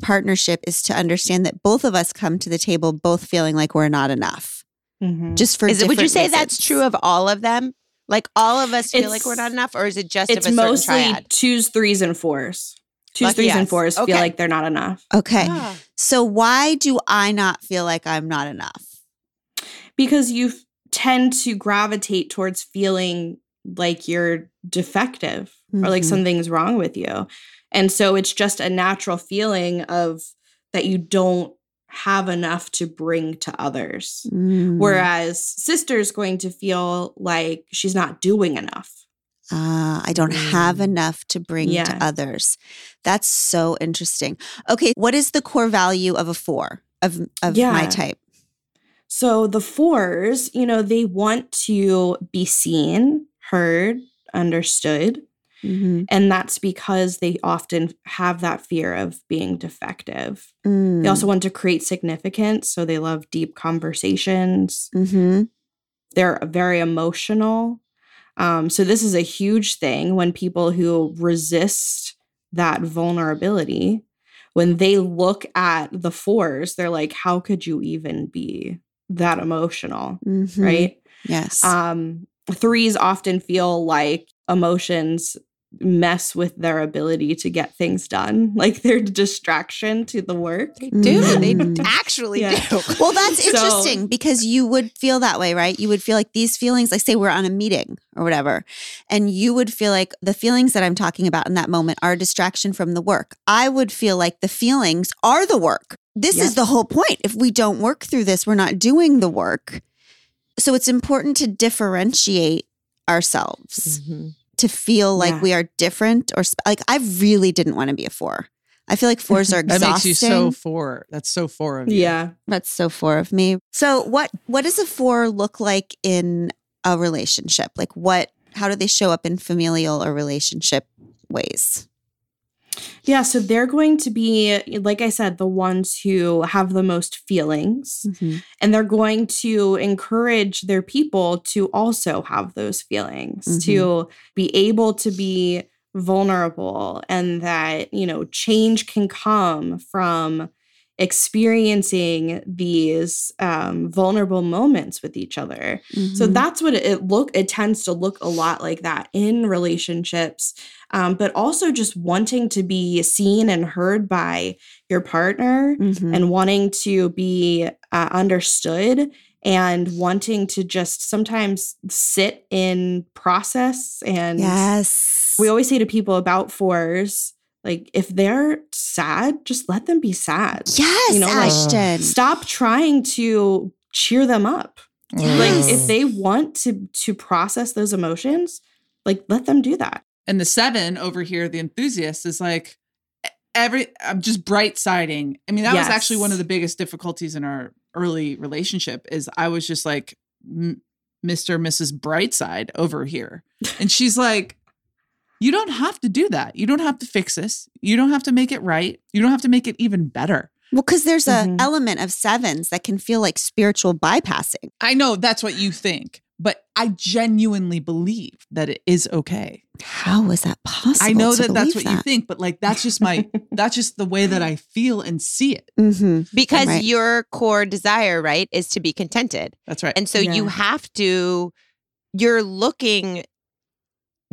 partnership is to understand that both of us come to the table both feeling like we're not enough. Mhm. Just for Is it, would you different say that's true of all of them? Like all of us feel like we're not enough, or is it just it's of a mostly triad? twos, threes, and fours. Twos, Lucky threes, us. and fours Okay. feel like they're not enough Okay. Ah. So why do I not feel like I'm not enough? because you f- tend to gravitate towards feeling like you're defective or like Mhm. something's wrong with you. And so it's just a natural feeling of that you don't have enough to bring to others. Mm. Whereas sister's going to feel like she's not doing enough. Ah, I don't have Mm. enough to bring Yeah. to others. That's so interesting. Okay, what is the core value of a four of of my type? So the fours, you know, they want to be seen, heard, understood. Mhm. And that's because they often have that fear of being defective. Mm. They also want to create significance. So they love deep conversations. Mhm. They're very emotional. Um, so this is a huge thing when people who resist that vulnerability, when they look at the fours, they're like, how could you even be that emotional? Mhm. Right. Yes. Um, threes often feel like emotions mess with their ability to get things done, like they're a distraction to the work. They do. They Mm. actually Yeah. do. Well, that's So- interesting because you would feel that way, right? You would feel like these feelings, like say we're on a meeting or whatever, and you would feel like the feelings that I'm talking about in that moment are a distraction from the work. I would feel like the feelings are the work. This is the whole point. If we don't work through this, we're not doing the work. So it's important to differentiate ourselves Mhm. to feel like Yeah. we are different or sp- like I really didn't want to be a four. I feel like fours are exhausting. That makes you so four. That's so four of you. Yeah. That's so four of me. So what what does a four look like in a relationship? Like what how do they show up in familial or relationship ways? Yeah. So they're going to be, like I said, the ones who have the most feelings, mm-hmm. and they're going to encourage their people to also have those feelings, to mm-hmm. be able to be vulnerable, and that, you know, change can come from experiencing these um, vulnerable moments with each other. So Mhm. that's what it look. It tends to look a lot like that in relationships, um, but also just wanting to be seen and heard by your partner, Mhm. and wanting to be uh, understood, and wanting to just sometimes sit in process. And yes. we always say to people about fours, like if they're sad, just let them be sad. yes, you know, like, Ashton. Stop trying to cheer them up like Yes. if they want to to process those emotions like let them do that And the seven over here, the enthusiast, is like every I'm just bright siding. I mean, that was actually one of the biggest difficulties in our early relationship is I was just like Mr. and Mrs. Brightside over here. And she's like, you don't have to do that. You don't have to fix this. You don't have to make it right. You don't have to make it even better. well, because there's a Mhm. element of sevens that can feel like spiritual bypassing. I know that's what you think, but I genuinely believe that it is okay. How is that possible? I know to that that's believe what you think, but like that's just my that's just the way that I feel and see it. Mhm. Because Right. your core desire, right, is to be contented. That's right. And so you have to you're looking,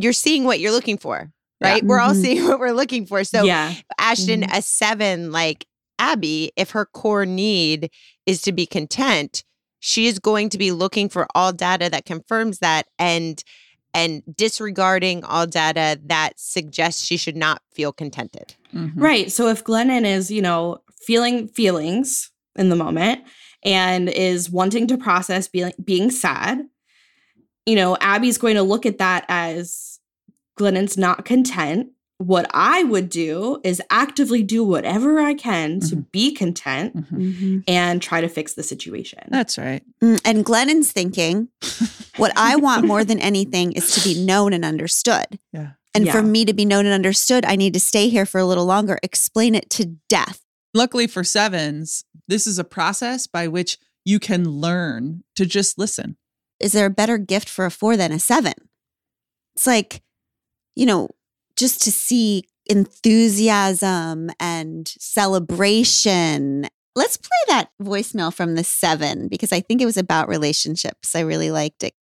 you're seeing what you're looking for, right? We're all Mhm. seeing what we're looking for. So yeah. Ashton, a seven like Abby, if her core need is to be content, she is going to be looking for all data that confirms that and and disregarding all data that suggests she should not feel contented. Mhm. Right. So if Glennon is, you know, feeling feelings in the moment and is wanting to process being being sad, you know, Abby's going to look at that as Glennon's not content. What I would do is actively do whatever I can to be content Mhm. Mhm. and try to fix the situation. That's right. Mm, And Glennon's thinking, what I want more than anything is to be known and understood. Yeah. And Yeah. for me to be known and understood, I need to stay here for a little longer, explain it to death. Luckily for sevens, this is a process by which you can learn to just listen. Is there a better gift for a four than a seven? It's like, you know, just to see enthusiasm and celebration. Let's play that voicemail from the seven because I think it was about relationships. I really liked it.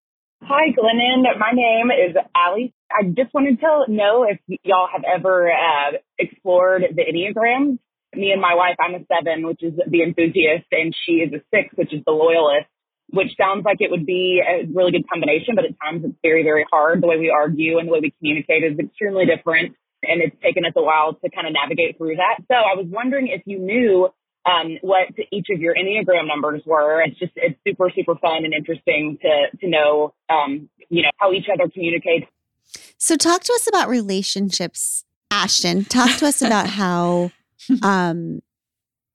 Hi, Glennon. My name is Allie. I just wanted to know if y'all have ever uh, explored the Enneagrams. Me and my wife, I'm a seven, which is the enthusiast, and she is a six, which is the loyalist, which sounds like it would be a really good combination, but at times it's very, very hard. The way we argue and the way we communicate is extremely different, and it's taken us a while to kind of navigate through that. So I was wondering if you knew um, what each of your Enneagram numbers were. It's just, it's super, super fun and interesting to, to know, um, you know, how each other communicates. So, talk to us about relationships, Ashton. Talk to us about how um,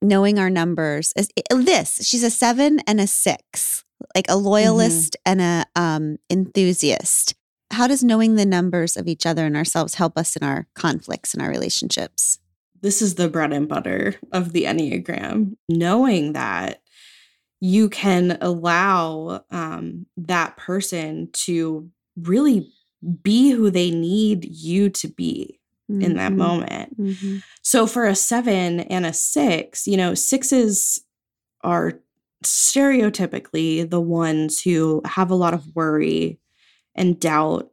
knowing our numbers is this. She's a seven and a six, like a loyalist and a um, enthusiast. How does knowing the numbers of each other and ourselves help us in our conflicts and our relationships? this is the bread and butter of the Enneagram. Knowing that you can allow um, that person to really be who they need you to be in that Mhm. moment. Mhm. So for a seven and a six, you know, sixes are stereotypically the ones who have a lot of worry and doubt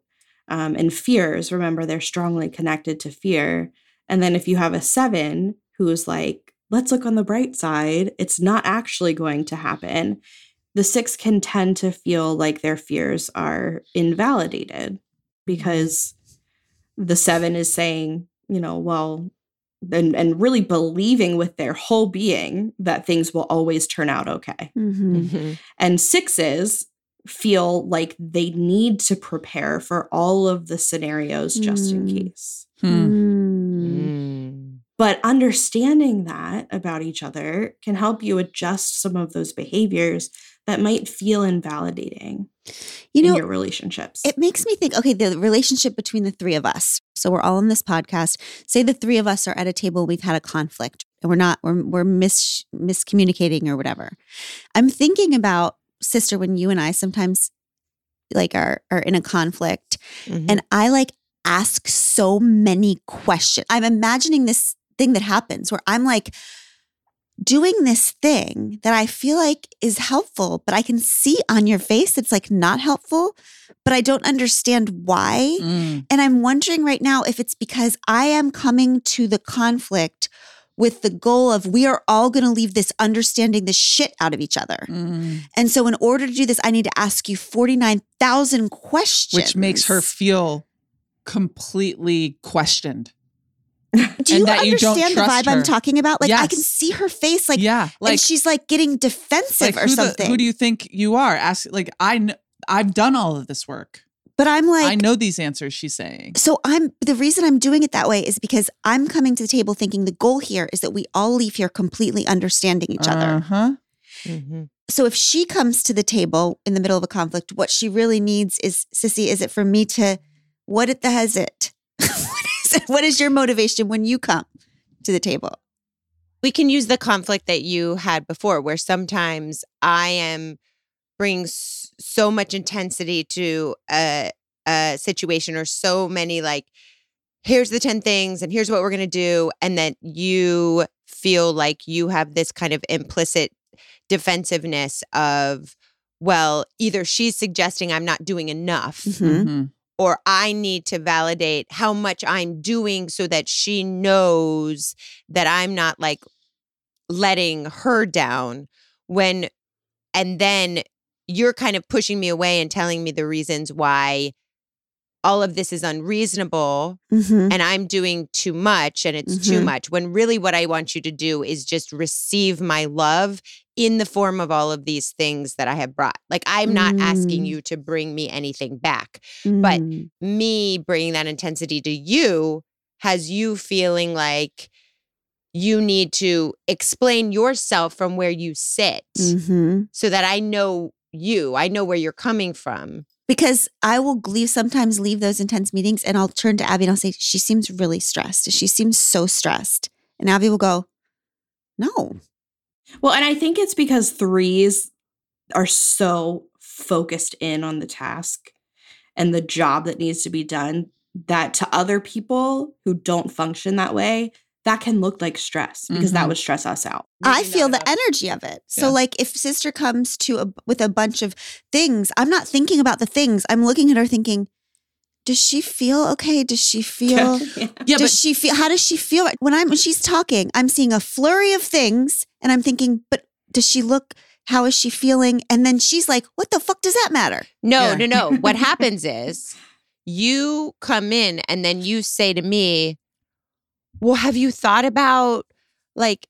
um, and fears. Remember, they're strongly connected to fear. And then if you have a seven who's like, let's look on the bright side, it's not actually going to happen. The six can tend to feel like their fears are invalidated because the seven is saying, you know, well, and, and really believing with their whole being that things will always turn out okay. Mhm. Mhm. And sixes feel like they need to prepare for all of the scenarios just in Mm. case. Hmm. Mm. Mm. But understanding that about each other can help you adjust some of those behaviors that might feel invalidating You in know, your relationships. It makes me think, okay, the relationship between the three of us. So we're all in this podcast. Say the three of us are at a table, we've had a conflict and we're not, we're, we're mis, miscommunicating or whatever. I'm thinking about, sister, when you and I sometimes like are, are in a conflict Mhm. and I like ask so many questions. I'm imagining this thing that happens where I'm like doing this thing that I feel like is helpful, but I can see on your face it's like not helpful, but I don't understand why. Mm. And I'm wondering right now if it's because I am coming to the conflict with the goal of we are all going to leave this understanding the shit out of each other. Mm. And so in order to do this, I need to ask you 49,000 questions. Which makes her feel completely questioned. Do you and you understand the trust vibe I'm talking about? Like I can see her face like yeah, like and she's like getting defensive like or who, the- something. who do you think you are? Ask like I kn- I've done all of this work. but I'm like I know these answers she's saying. So I'm the reason I'm doing it that way is because I'm coming to the table thinking the goal here is that we all leave here completely understanding each other. Uh-huh. Mhm. So if she comes to the table in the middle of a conflict, what she really needs is Sissy, is it for me to what it the has it? what is? What is your motivation when you come to the table? we can use the conflict that you had before where sometimes i am bringing so much intensity to a, a situation or so many like here's the 10 things and here's what we're going to do and that you feel like you have this kind of implicit defensiveness of well, either she's suggesting I'm not doing enough Mhm. Or I need to validate how much I'm doing so that she knows that I'm not like letting her down when and then you're kind of pushing me away and telling me the reasons why all of this is unreasonable Mhm. and I'm doing too much and it's too Mhm. much when really what I want you to do is just receive my love in the form of all of these things that I have brought. Like I'm not asking Mm. you to bring me anything back but- Mm. me bringing that intensity to you has you feeling like you need to explain yourself from where you sit Mhm. so that I know you. I know where you're coming from. Because I will leave sometimes leave those intense meetings and I'll turn to Abby and I'll say, She seems really stressed. She seems so stressed. And Abby will go, No. Well, and I think it's because threes are so focused in on the task and the job that needs to be done that to other people who don't function that way, that can look like stress because that Mhm. would stress us out. I feel the enough. energy of it. So, Yeah. like, if sister comes to a, with a bunch of things, I'm not thinking about the things. I'm looking at her thinking, does she feel okay? Does she feel? Yeah. Yeah, does but she feel? How does she feel when I'm when she's talking? I'm seeing a flurry of things, and I'm thinking, but does she look? How is she feeling? And then she's like, "What the fuck does that matter?" No, Yeah. no, no. What happens is you come in and then you say to me, Well, have you thought about like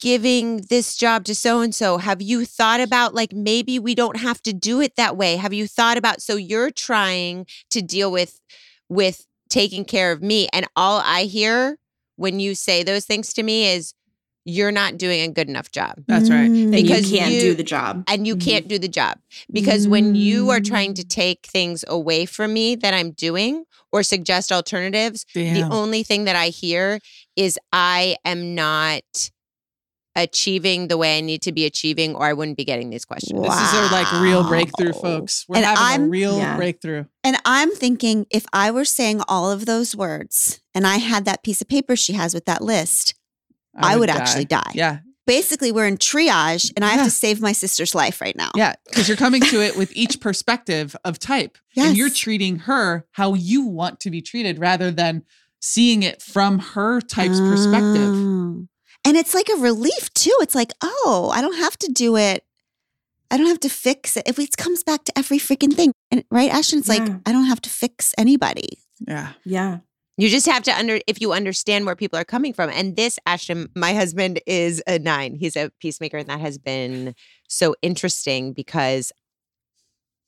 giving this job to so and so? Have you thought about like maybe we don't have to do it that way? Have you thought about so you're trying to deal with with taking care of me and all I hear when you say those things to me is you're not doing a good enough job. That's right. Mm. That Because you can't you- do the job. and you Mhm. can't do the job because when you are trying to Mm. take things away from me that I'm doing or suggest alternatives, the only thing that I hear is I am not achieving the way I need to be achieving or I wouldn't be getting these questions. This is our like real breakthrough, folks. We're And having a I'm- real Yeah. breakthrough. And I'm thinking, if I were saying all of those words, and I had that piece of paper she has with that list, I would actually die. Yeah. basically we're in triage, and I have to save my sister's life right now. Yeah. Because you're coming to it with each perspective of type. And you're treating her how you want to be treated rather than seeing it from her type's perspective. Oh. And it's like a relief too. It's like, oh, I don't have to do it. I don't have to fix it. If it comes back to every freaking thing. And right, Ashton, it's like, I don't have to fix anybody. Yeah. Yeah. You just have to under if you understand where people are coming from. And this, Ashton, my husband is a nine. He's a peacemaker, and that has been so interesting because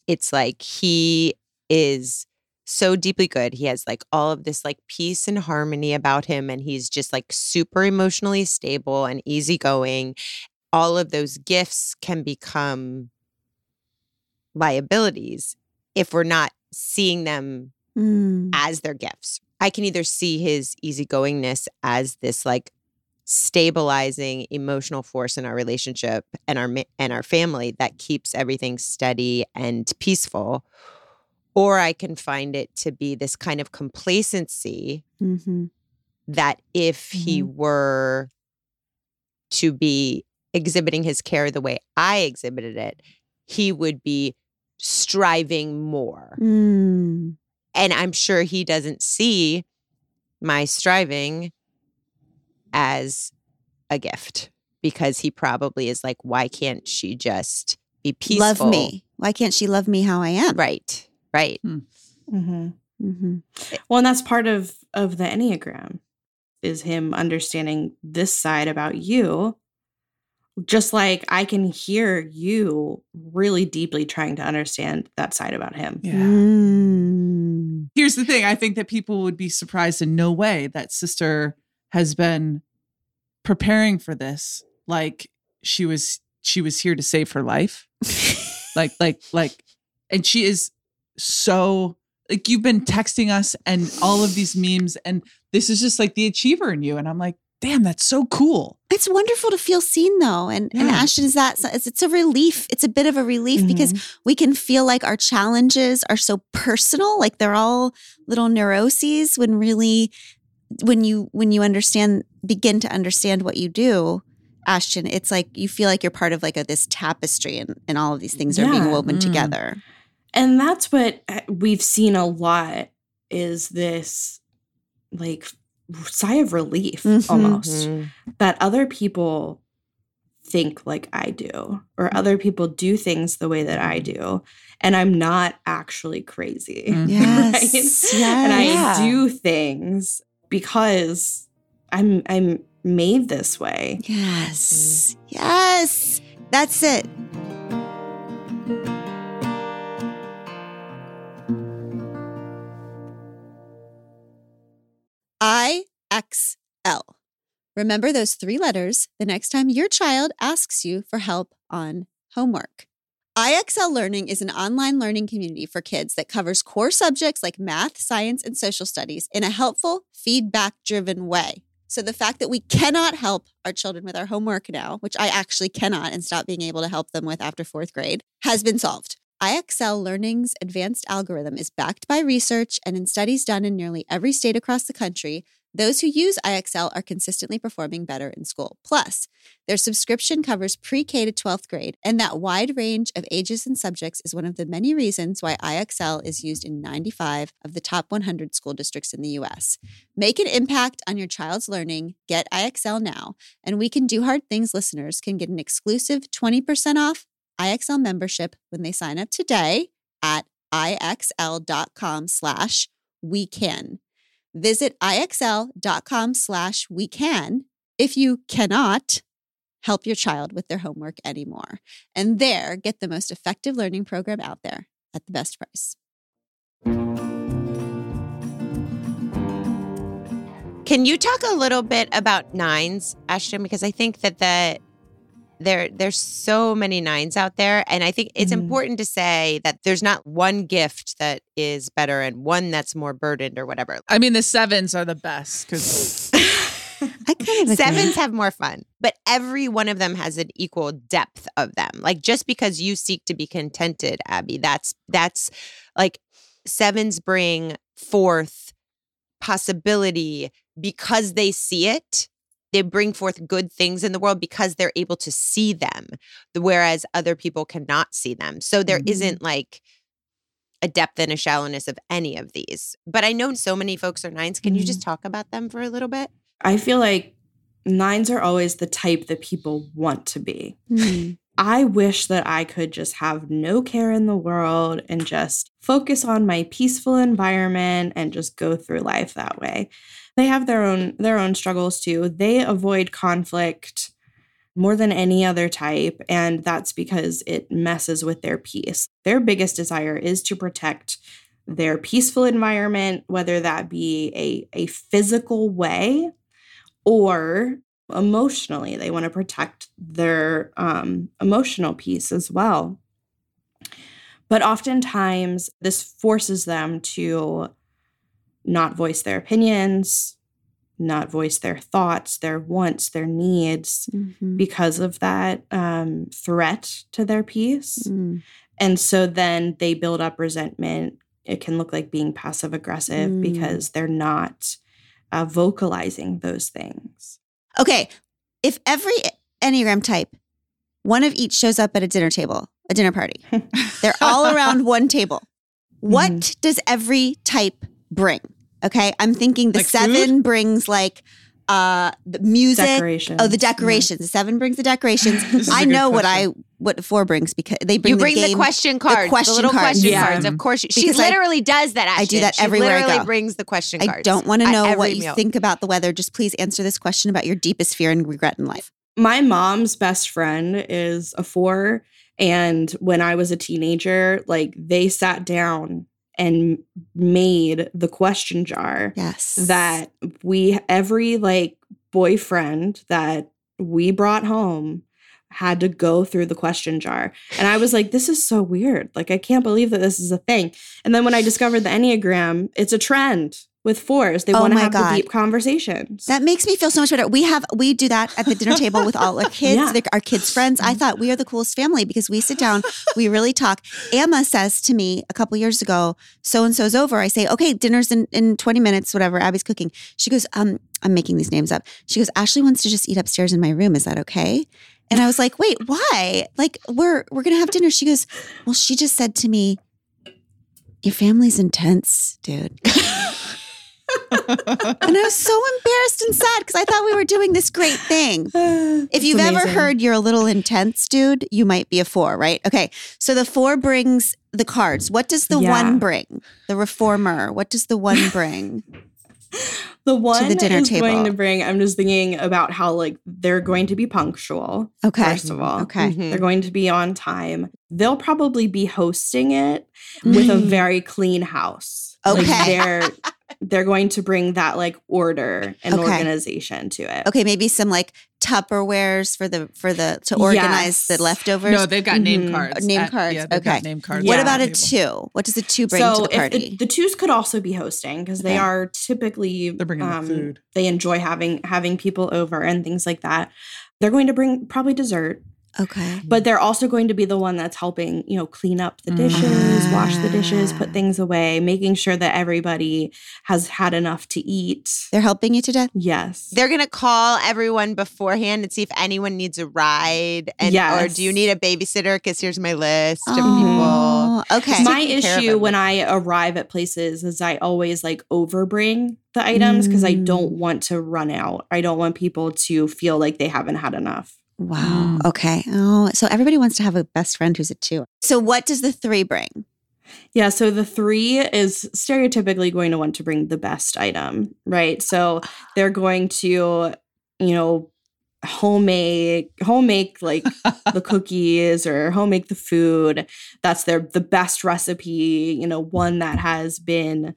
it's like he is so deeply good. He has like all of this like peace and harmony about him, and he's just like super emotionally stable and easygoing. All of those gifts can become liabilities if we're not seeing them Mm. as their gifts. I can either see his easygoingness as this like stabilizing emotional force in our relationship and our and our family that keeps everything steady and peaceful or I can find it to be this kind of complacency Mhm. that if he were to be exhibiting his care the way I exhibited it, he would be striving more Mm. And I'm sure he doesn't see my striving as a gift because he probably is like, why can't she just be peaceful? Love me. Why can't she love me how I am? Right, right. Mm-hmm. hmm Well, and that's part of of the Enneagram is him understanding this side about you. Just like I can hear you really deeply trying to understand that side about him. Yeah. Mm. Mm. Here's the thing I think that people would be surprised in no way that sister has been preparing for this like she was she was here to save her life. like like like and she is so like you've been texting us and all of these memes and this is just like the achiever in you and I'm like, "Damn, that's so cool." It's wonderful to feel seen though. And, and Ashton, is that, it's, it's a relief. It's a bit of a relief because we can feel like our challenges are so personal like they're all little neuroses when really when you when you understand begin to understand what you do Ashton, it's like you feel like you're part of like a, this tapestry and, and all of these things are being woven Mm. together. And that's what uh, we've seen a lot is this like sigh of relief Mhm. almost Mhm. that other people think like I do or other people do things the way that I do and I'm not actually crazy. Mhm. Yes. right? yes. And I Yeah. do things because I'm I'm made this way. Yes. Yes. That's it. IXL. Remember those three letters the next time your child asks you for help on homework. IXL Learning is an online learning community for kids that covers core subjects like math, science, and social studies in a helpful, feedback driven way. So, the fact that we cannot help our children with our homework now, which I actually cannot and stop being able to help them with after fourth grade, has been solved. IXL Learning's advanced algorithm is backed by research and in studies done in nearly every state across the country. Those who use IXL are consistently performing better in school. Plus, their subscription covers pre K to 12th grade, and that wide range of ages and subjects is one of the many reasons why IXL is used in 95 of the top 100 school districts in the US. Make an impact on your child's learning. Get IXL now. And We Can Do Hard Things listeners can get an exclusive 20% off IXL membership when they sign up today at IXL.com slash we can. Visit IXL.com slash we can if you cannot help your child with their homework anymore. And there, get the most effective learning program out there at the best price. Can you talk a little bit about nines, Ashton? Because I think that the there there's so many nines out there, and I think it's Mhm. important to say that there's not one gift that is better and one that's more burdened or whatever. I mean, the sevens are the best because I kind of agree. Sevens have more fun, but every one of them has an equal depth of them. Like just because you seek to be contented, Abby, that's that's like sevens bring forth possibility because they see it. They bring forth good things in the world because they're able to see them, whereas other people cannot see them. So there Mhm. not like a depth and a shallowness of any of these. But I know so many folks are nines. Can you just talk about them for a little bit? I feel like nines are always the type that people want to be. Hmm. I wish that I could just have no care in the world and just focus on my peaceful environment and just go through life that way. They have their own their own struggles too. They avoid conflict more than any other type and that's because it messes with their peace. Their biggest desire is to protect their peaceful environment whether that be a a physical way or emotionally they want to protect their um, emotional peace as well but oftentimes this forces them to not voice their opinions not voice their thoughts their wants their needs Mhm. because of that um, threat to their peace Mm. and so then they build up resentment it can look like being passive aggressive Mm. because they're not uh, vocalizing those things Okay, if every Enneagram type, one of each shows up at a dinner table, a dinner party, they're all around one table. What mm-hmm. does every type bring? Okay, I'm thinking the Like seven brings like uh the music. decorations Oh, the yeah. decorations. The seven brings the decorations. i is a I know what I question. what four brings because they bring you the bring the, game. question cards, the, question little cards. question Yeah. cards. Of course, she, she Because I- literally does that. I do that she everywhere I literally go. brings the question cards. I don't want to know what every you think about the weather. Just please answer this question about your deepest fear and regret in life. my mom's best friend is a four and when i was a teenager like they sat down and made the question jar Yes. that we every like boyfriend that we brought home had to go through the question jar. And i was like this is so weird. Like i can't believe that this is a thing. And then when i discovered the enneagram it's a trend with fours. They Oh want to have God. the deep conversations. That makes me feel so much better. We have we do that at the dinner table with all our kids, Yeah. the- our kids' friends. I thought we are the coolest family because we sit down, we really talk. Emma says to me a couple years ago, "So and so's over." I say, "Okay, dinner's in in twenty minutes, whatever." Abby's cooking. She goes, "Um, I'm making these names up." She goes, "Ashley wants to just eat upstairs in my room. Is that okay?" And I was like, "Wait, why? Like we're we're gonna have dinner." She goes, "Well, she just said to me." Your family's intense, dude. And I was so embarrassed and sad because I thought we were doing this great thing. If It's you've ever heard you're a little intense, dude, you might be a four, right? Okay. So the four brings the cards. What does the Yeah. one bring? The reformer. What does the one bring? the one the dinner is going table. to bring. I'm just thinking about how like they're going to be punctual. Okay. First of all, Okay. Mhm. they're going to be on time. They'll probably be hosting it with a Mm. very clean house. Like, Okay. they're they're going to bring that like order and Okay. organization to it. Okay, maybe some like Tupperwares for the for the to organize Yes. the leftovers. No, they've got name Mhm. cards. Name at- cards, Yeah, they've got okay. name cards. what about a at the table. two? What does a two bring so to the party? if the, the twos could also be hosting because they Okay. are typically They're bringing the um, food. They enjoy having having people over and things like that. They're going to bring probably dessert, okay. but they're also going to be the one that's helping, you know, clean up the dishes, wash the dishes, put things away, making sure that everybody has had enough to eat. They're helping you to death. Yes. They're gonna call everyone beforehand and see if anyone needs a ride, and or do you need a babysitter? Because here's my list of people. Oh, okay. my taking care of issue when. I arrive at places is I always like overbring the items because I Mm. don't want to run out. I don't want people to feel like they haven't had enough. Wow. Mm. Okay. Oh, so everybody wants to have a best friend who's a two. So what does the three bring? Yeah, so the three is stereotypically going to want to bring the best item, right? So they're going to, you know, homemade homemade like the cookies or homemade the food. That's their the best recipe, you know, one that has been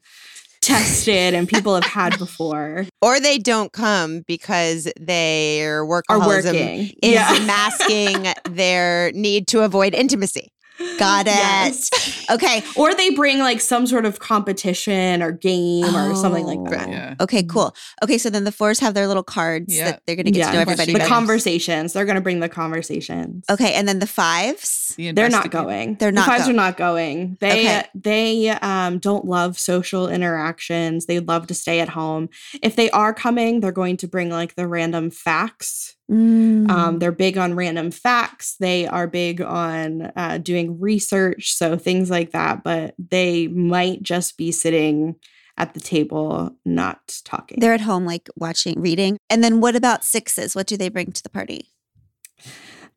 tested and people have had before Or they don't come because their are workaholism working. is yeah. masking their need to avoid intimacy. Got it. Yes. Okay. Or they bring like some sort of competition or game or something like Oh. that. Yeah. Okay, cool. Okay, so then the fours have their little cards Yeah. that they're going to get to know everybody. The better. conversations. They're going to bring the conversations. okay, and then the fives. The They're not going. They're The not fives going. are not going. They Okay. they um don't love social interactions. They love to stay at home. If they are coming, they're going to bring like the random facts. Mm. Um, they're big on random facts. They are big on uh, doing research, so things like that. But they might just be sitting at the table, not talking. They're at home, like watching, reading. And then what about sixes? What do they bring to the party?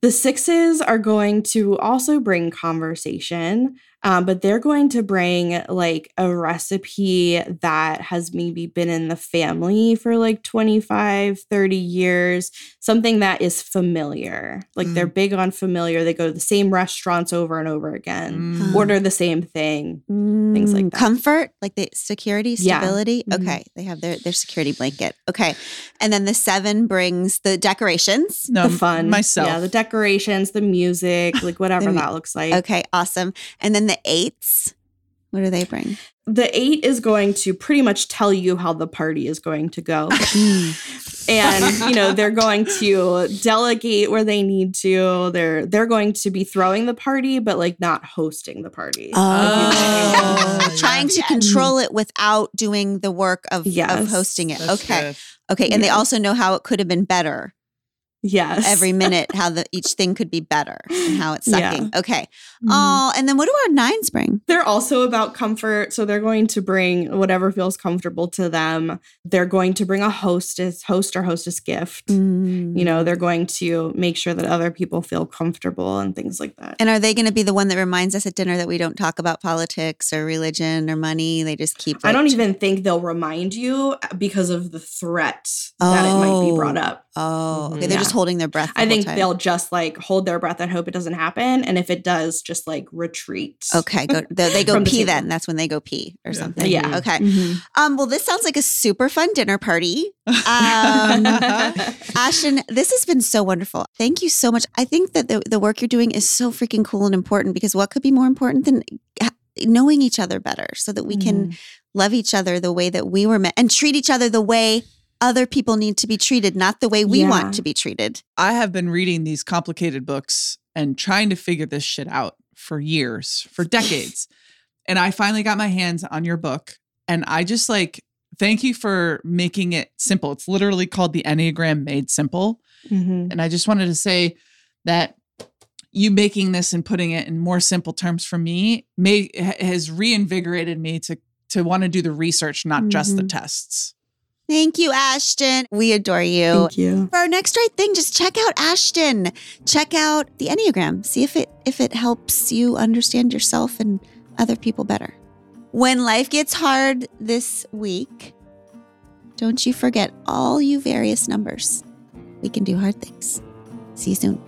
The sixes are going to also bring conversation, um, but they're going to bring like a recipe that has maybe been in the family for like 25, 30 years, something that is familiar. Like they're big on familiar. They go to the same restaurants over and over again, Mm. order the same thing. Things like Mm, that. Comfort, like the security, stability. Mhm. Okay, they have their their security blanket. Okay, and then the seven brings the decorations. No, the fun. Myself. Yeah, the decorations, the music, like whatever The that looks like. Okay, awesome. And then the eights. What do they bring? The eight is going to pretty much tell you how the party is going to go. and you know they're going to delegate where they need to they're they're going to be throwing the party but like not hosting the party Oh, oh trying to yes. control it without doing the work of, of hosting it. That's okay. good. Okay. And they also know how it could have been better yes every minute, how the each thing could be better and how it's Yeah. sucking. Okay. Mhm. Oh, and then what do our nines bring? they're also about comfort so they're going to bring whatever feels comfortable to them they're going to bring a hostess host or hostess gift Mm. you know they're going to make sure that other people feel comfortable and things like that And are they going to be the one that reminds us at dinner that we don't talk about politics or religion or money? They just keep. I don't even think they'll remind you because of the threat that it might be brought Oh. up. Oh, okay. They're Yeah. just holding their breath. the I whole think time. they'll just like hold their breath and hope it doesn't happen. And if it does, just like retreat. Okay, go. They, they go From the pee then. That's when they go pee or Yeah. something. Yeah. Okay. Mhm. Um. Well, this sounds like a super fun dinner party. Um, Ashton, this has been so wonderful. Thank you so much. I think that the, the work you're doing is so freaking cool and important because what could be more important than knowing each other better so that we can love each other the way that we were meant and treat each other the way other people need to be treated, not the way we Yeah. want to be treated. I have been reading these complicated books and trying to figure this shit out for years, for decades. and I finally got my hands on your book. And I just like, thank you for making it simple. It's literally called The Enneagram Made Simple. Mhm. And I just wanted to say that you making this and putting it in more simple terms for me may, has reinvigorated me to to want to do the research, not just the Mhm. tests. Thank you, Ashton. We adore you. Thank you. For our next right thing, just check out Ashton. Check out the Enneagram. See if it if it helps you understand yourself and other people better. When life gets hard this week, don't you forget all you various numbers. We can do hard things. See you soon.